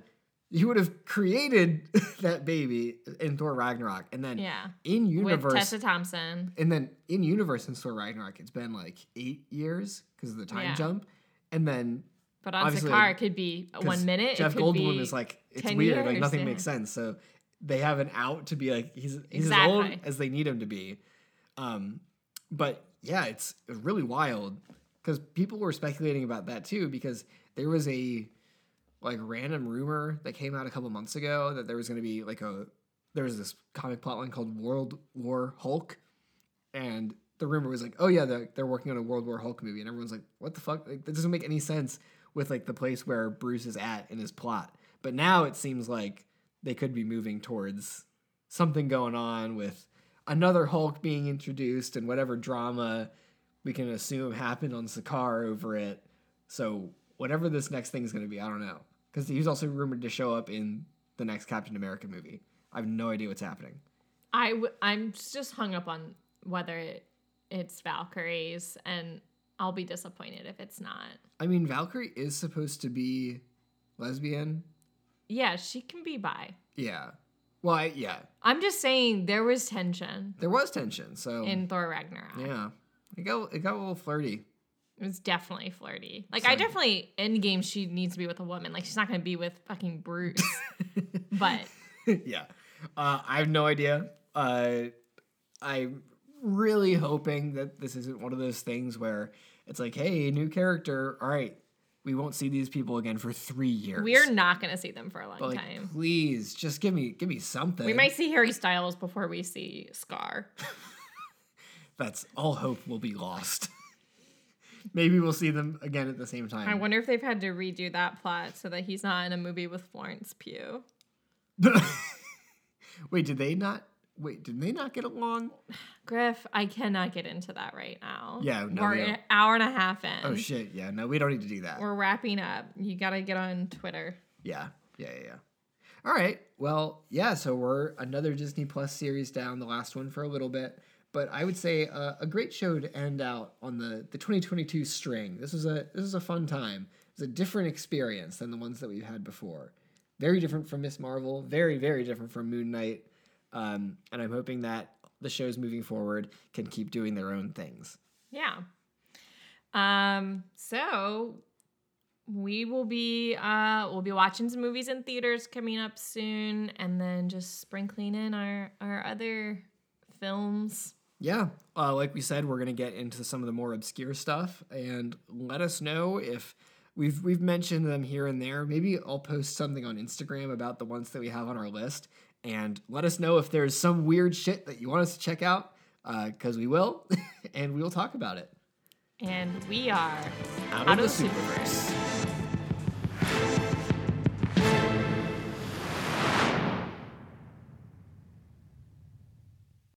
Speaker 3: he would have created that baby in Thor Ragnarok, and then
Speaker 4: Yeah.
Speaker 3: in
Speaker 4: With
Speaker 3: universe,
Speaker 4: Tessa Thompson.
Speaker 3: and then in universe in Thor Ragnarok, it's been like eight years because of the time
Speaker 4: Yeah.
Speaker 3: jump, and then
Speaker 4: But on Sakaar, it could be one minute.
Speaker 3: Jeff
Speaker 4: it could
Speaker 3: Goldblum
Speaker 4: be
Speaker 3: is like it's
Speaker 4: 10
Speaker 3: weird, like nothing
Speaker 4: yeah.
Speaker 3: makes sense. So they have an out to be like he's he's as old as they need him to be. Um, but yeah, it's really wild because people were speculating about that too because there was a like random rumor that came out a couple months ago that there was going to be like a there was this comic plotline called World War Hulk, and the rumor was like, oh yeah, they're, they're working on a World War Hulk movie, and everyone's like, what the fuck? Like, that doesn't make any sense with like the place where Bruce is at in his plot. But now it seems like they could be moving towards something going on with another Hulk being introduced and whatever drama we can assume happened on Sakaar over it. So whatever this next thing is going to be, I don't know. Because he's also rumored to show up in the next Captain America movie. I have no idea what's happening.
Speaker 4: I w- I'm just hung up on whether it, it's Valkyries, and I'll be disappointed if it's not.
Speaker 3: I mean, Valkyrie is supposed to be lesbian.
Speaker 4: Yeah, she can be bi.
Speaker 3: Yeah. Well, I, yeah,
Speaker 4: I'm just saying there was tension
Speaker 3: there was tension. So
Speaker 4: in Thor Ragnarok.
Speaker 3: yeah, it got it got a little flirty.
Speaker 4: It was definitely flirty. Like I definitely in game she needs to be with a woman. Like she's not gonna be with fucking Bruce. but
Speaker 3: yeah. Uh, I have no idea. Uh, I'm really hoping that this isn't one of those things where it's like, hey, new character. All right, we won't see these people again for three years.
Speaker 4: we're not gonna see them for a long
Speaker 3: But like,
Speaker 4: time.
Speaker 3: please, just give me give me something.
Speaker 4: We might see Harry Styles before we see Skaar.
Speaker 3: That's all hope will be lost. Maybe we'll see them again at the same time.
Speaker 4: I wonder if they've had to redo that plot so that he's not in a movie with Florence Pugh.
Speaker 3: Wait, did they not? Wait, did they not get along?
Speaker 4: Griff, I cannot get into that right now.
Speaker 3: Yeah, no,
Speaker 4: we're
Speaker 3: we
Speaker 4: an hour and a half in.
Speaker 3: Oh shit! Yeah, no, we don't need to do that.
Speaker 4: We're wrapping up. You gotta get on Twitter.
Speaker 3: Yeah, yeah, yeah, yeah. All right. Well, yeah. So we're another Disney Plus series down, the last one for a little bit, but I would say uh, a great show to end out on the the 2022 string. This was a this was a fun time. It was a different experience than the ones that we've had before. Very different from Miss Marvel. Very very different from Moon Knight. Um, and I'm hoping that the shows moving forward can keep doing their own things.
Speaker 4: Yeah. Um, so we will be uh we'll be watching some movies in theaters coming up soon and then just sprinkling in our our other films.
Speaker 3: Yeah, uh, like we said, we're gonna get into some of the more obscure stuff, and let us know if we've we've mentioned them here and there. Maybe I'll post something on Instagram about the ones that we have on our list, and let us know if there's some weird shit that you want us to check out, because we will, and we will talk about it.
Speaker 4: And we are
Speaker 3: Out,
Speaker 4: Out of
Speaker 3: the
Speaker 4: the
Speaker 3: Superverse.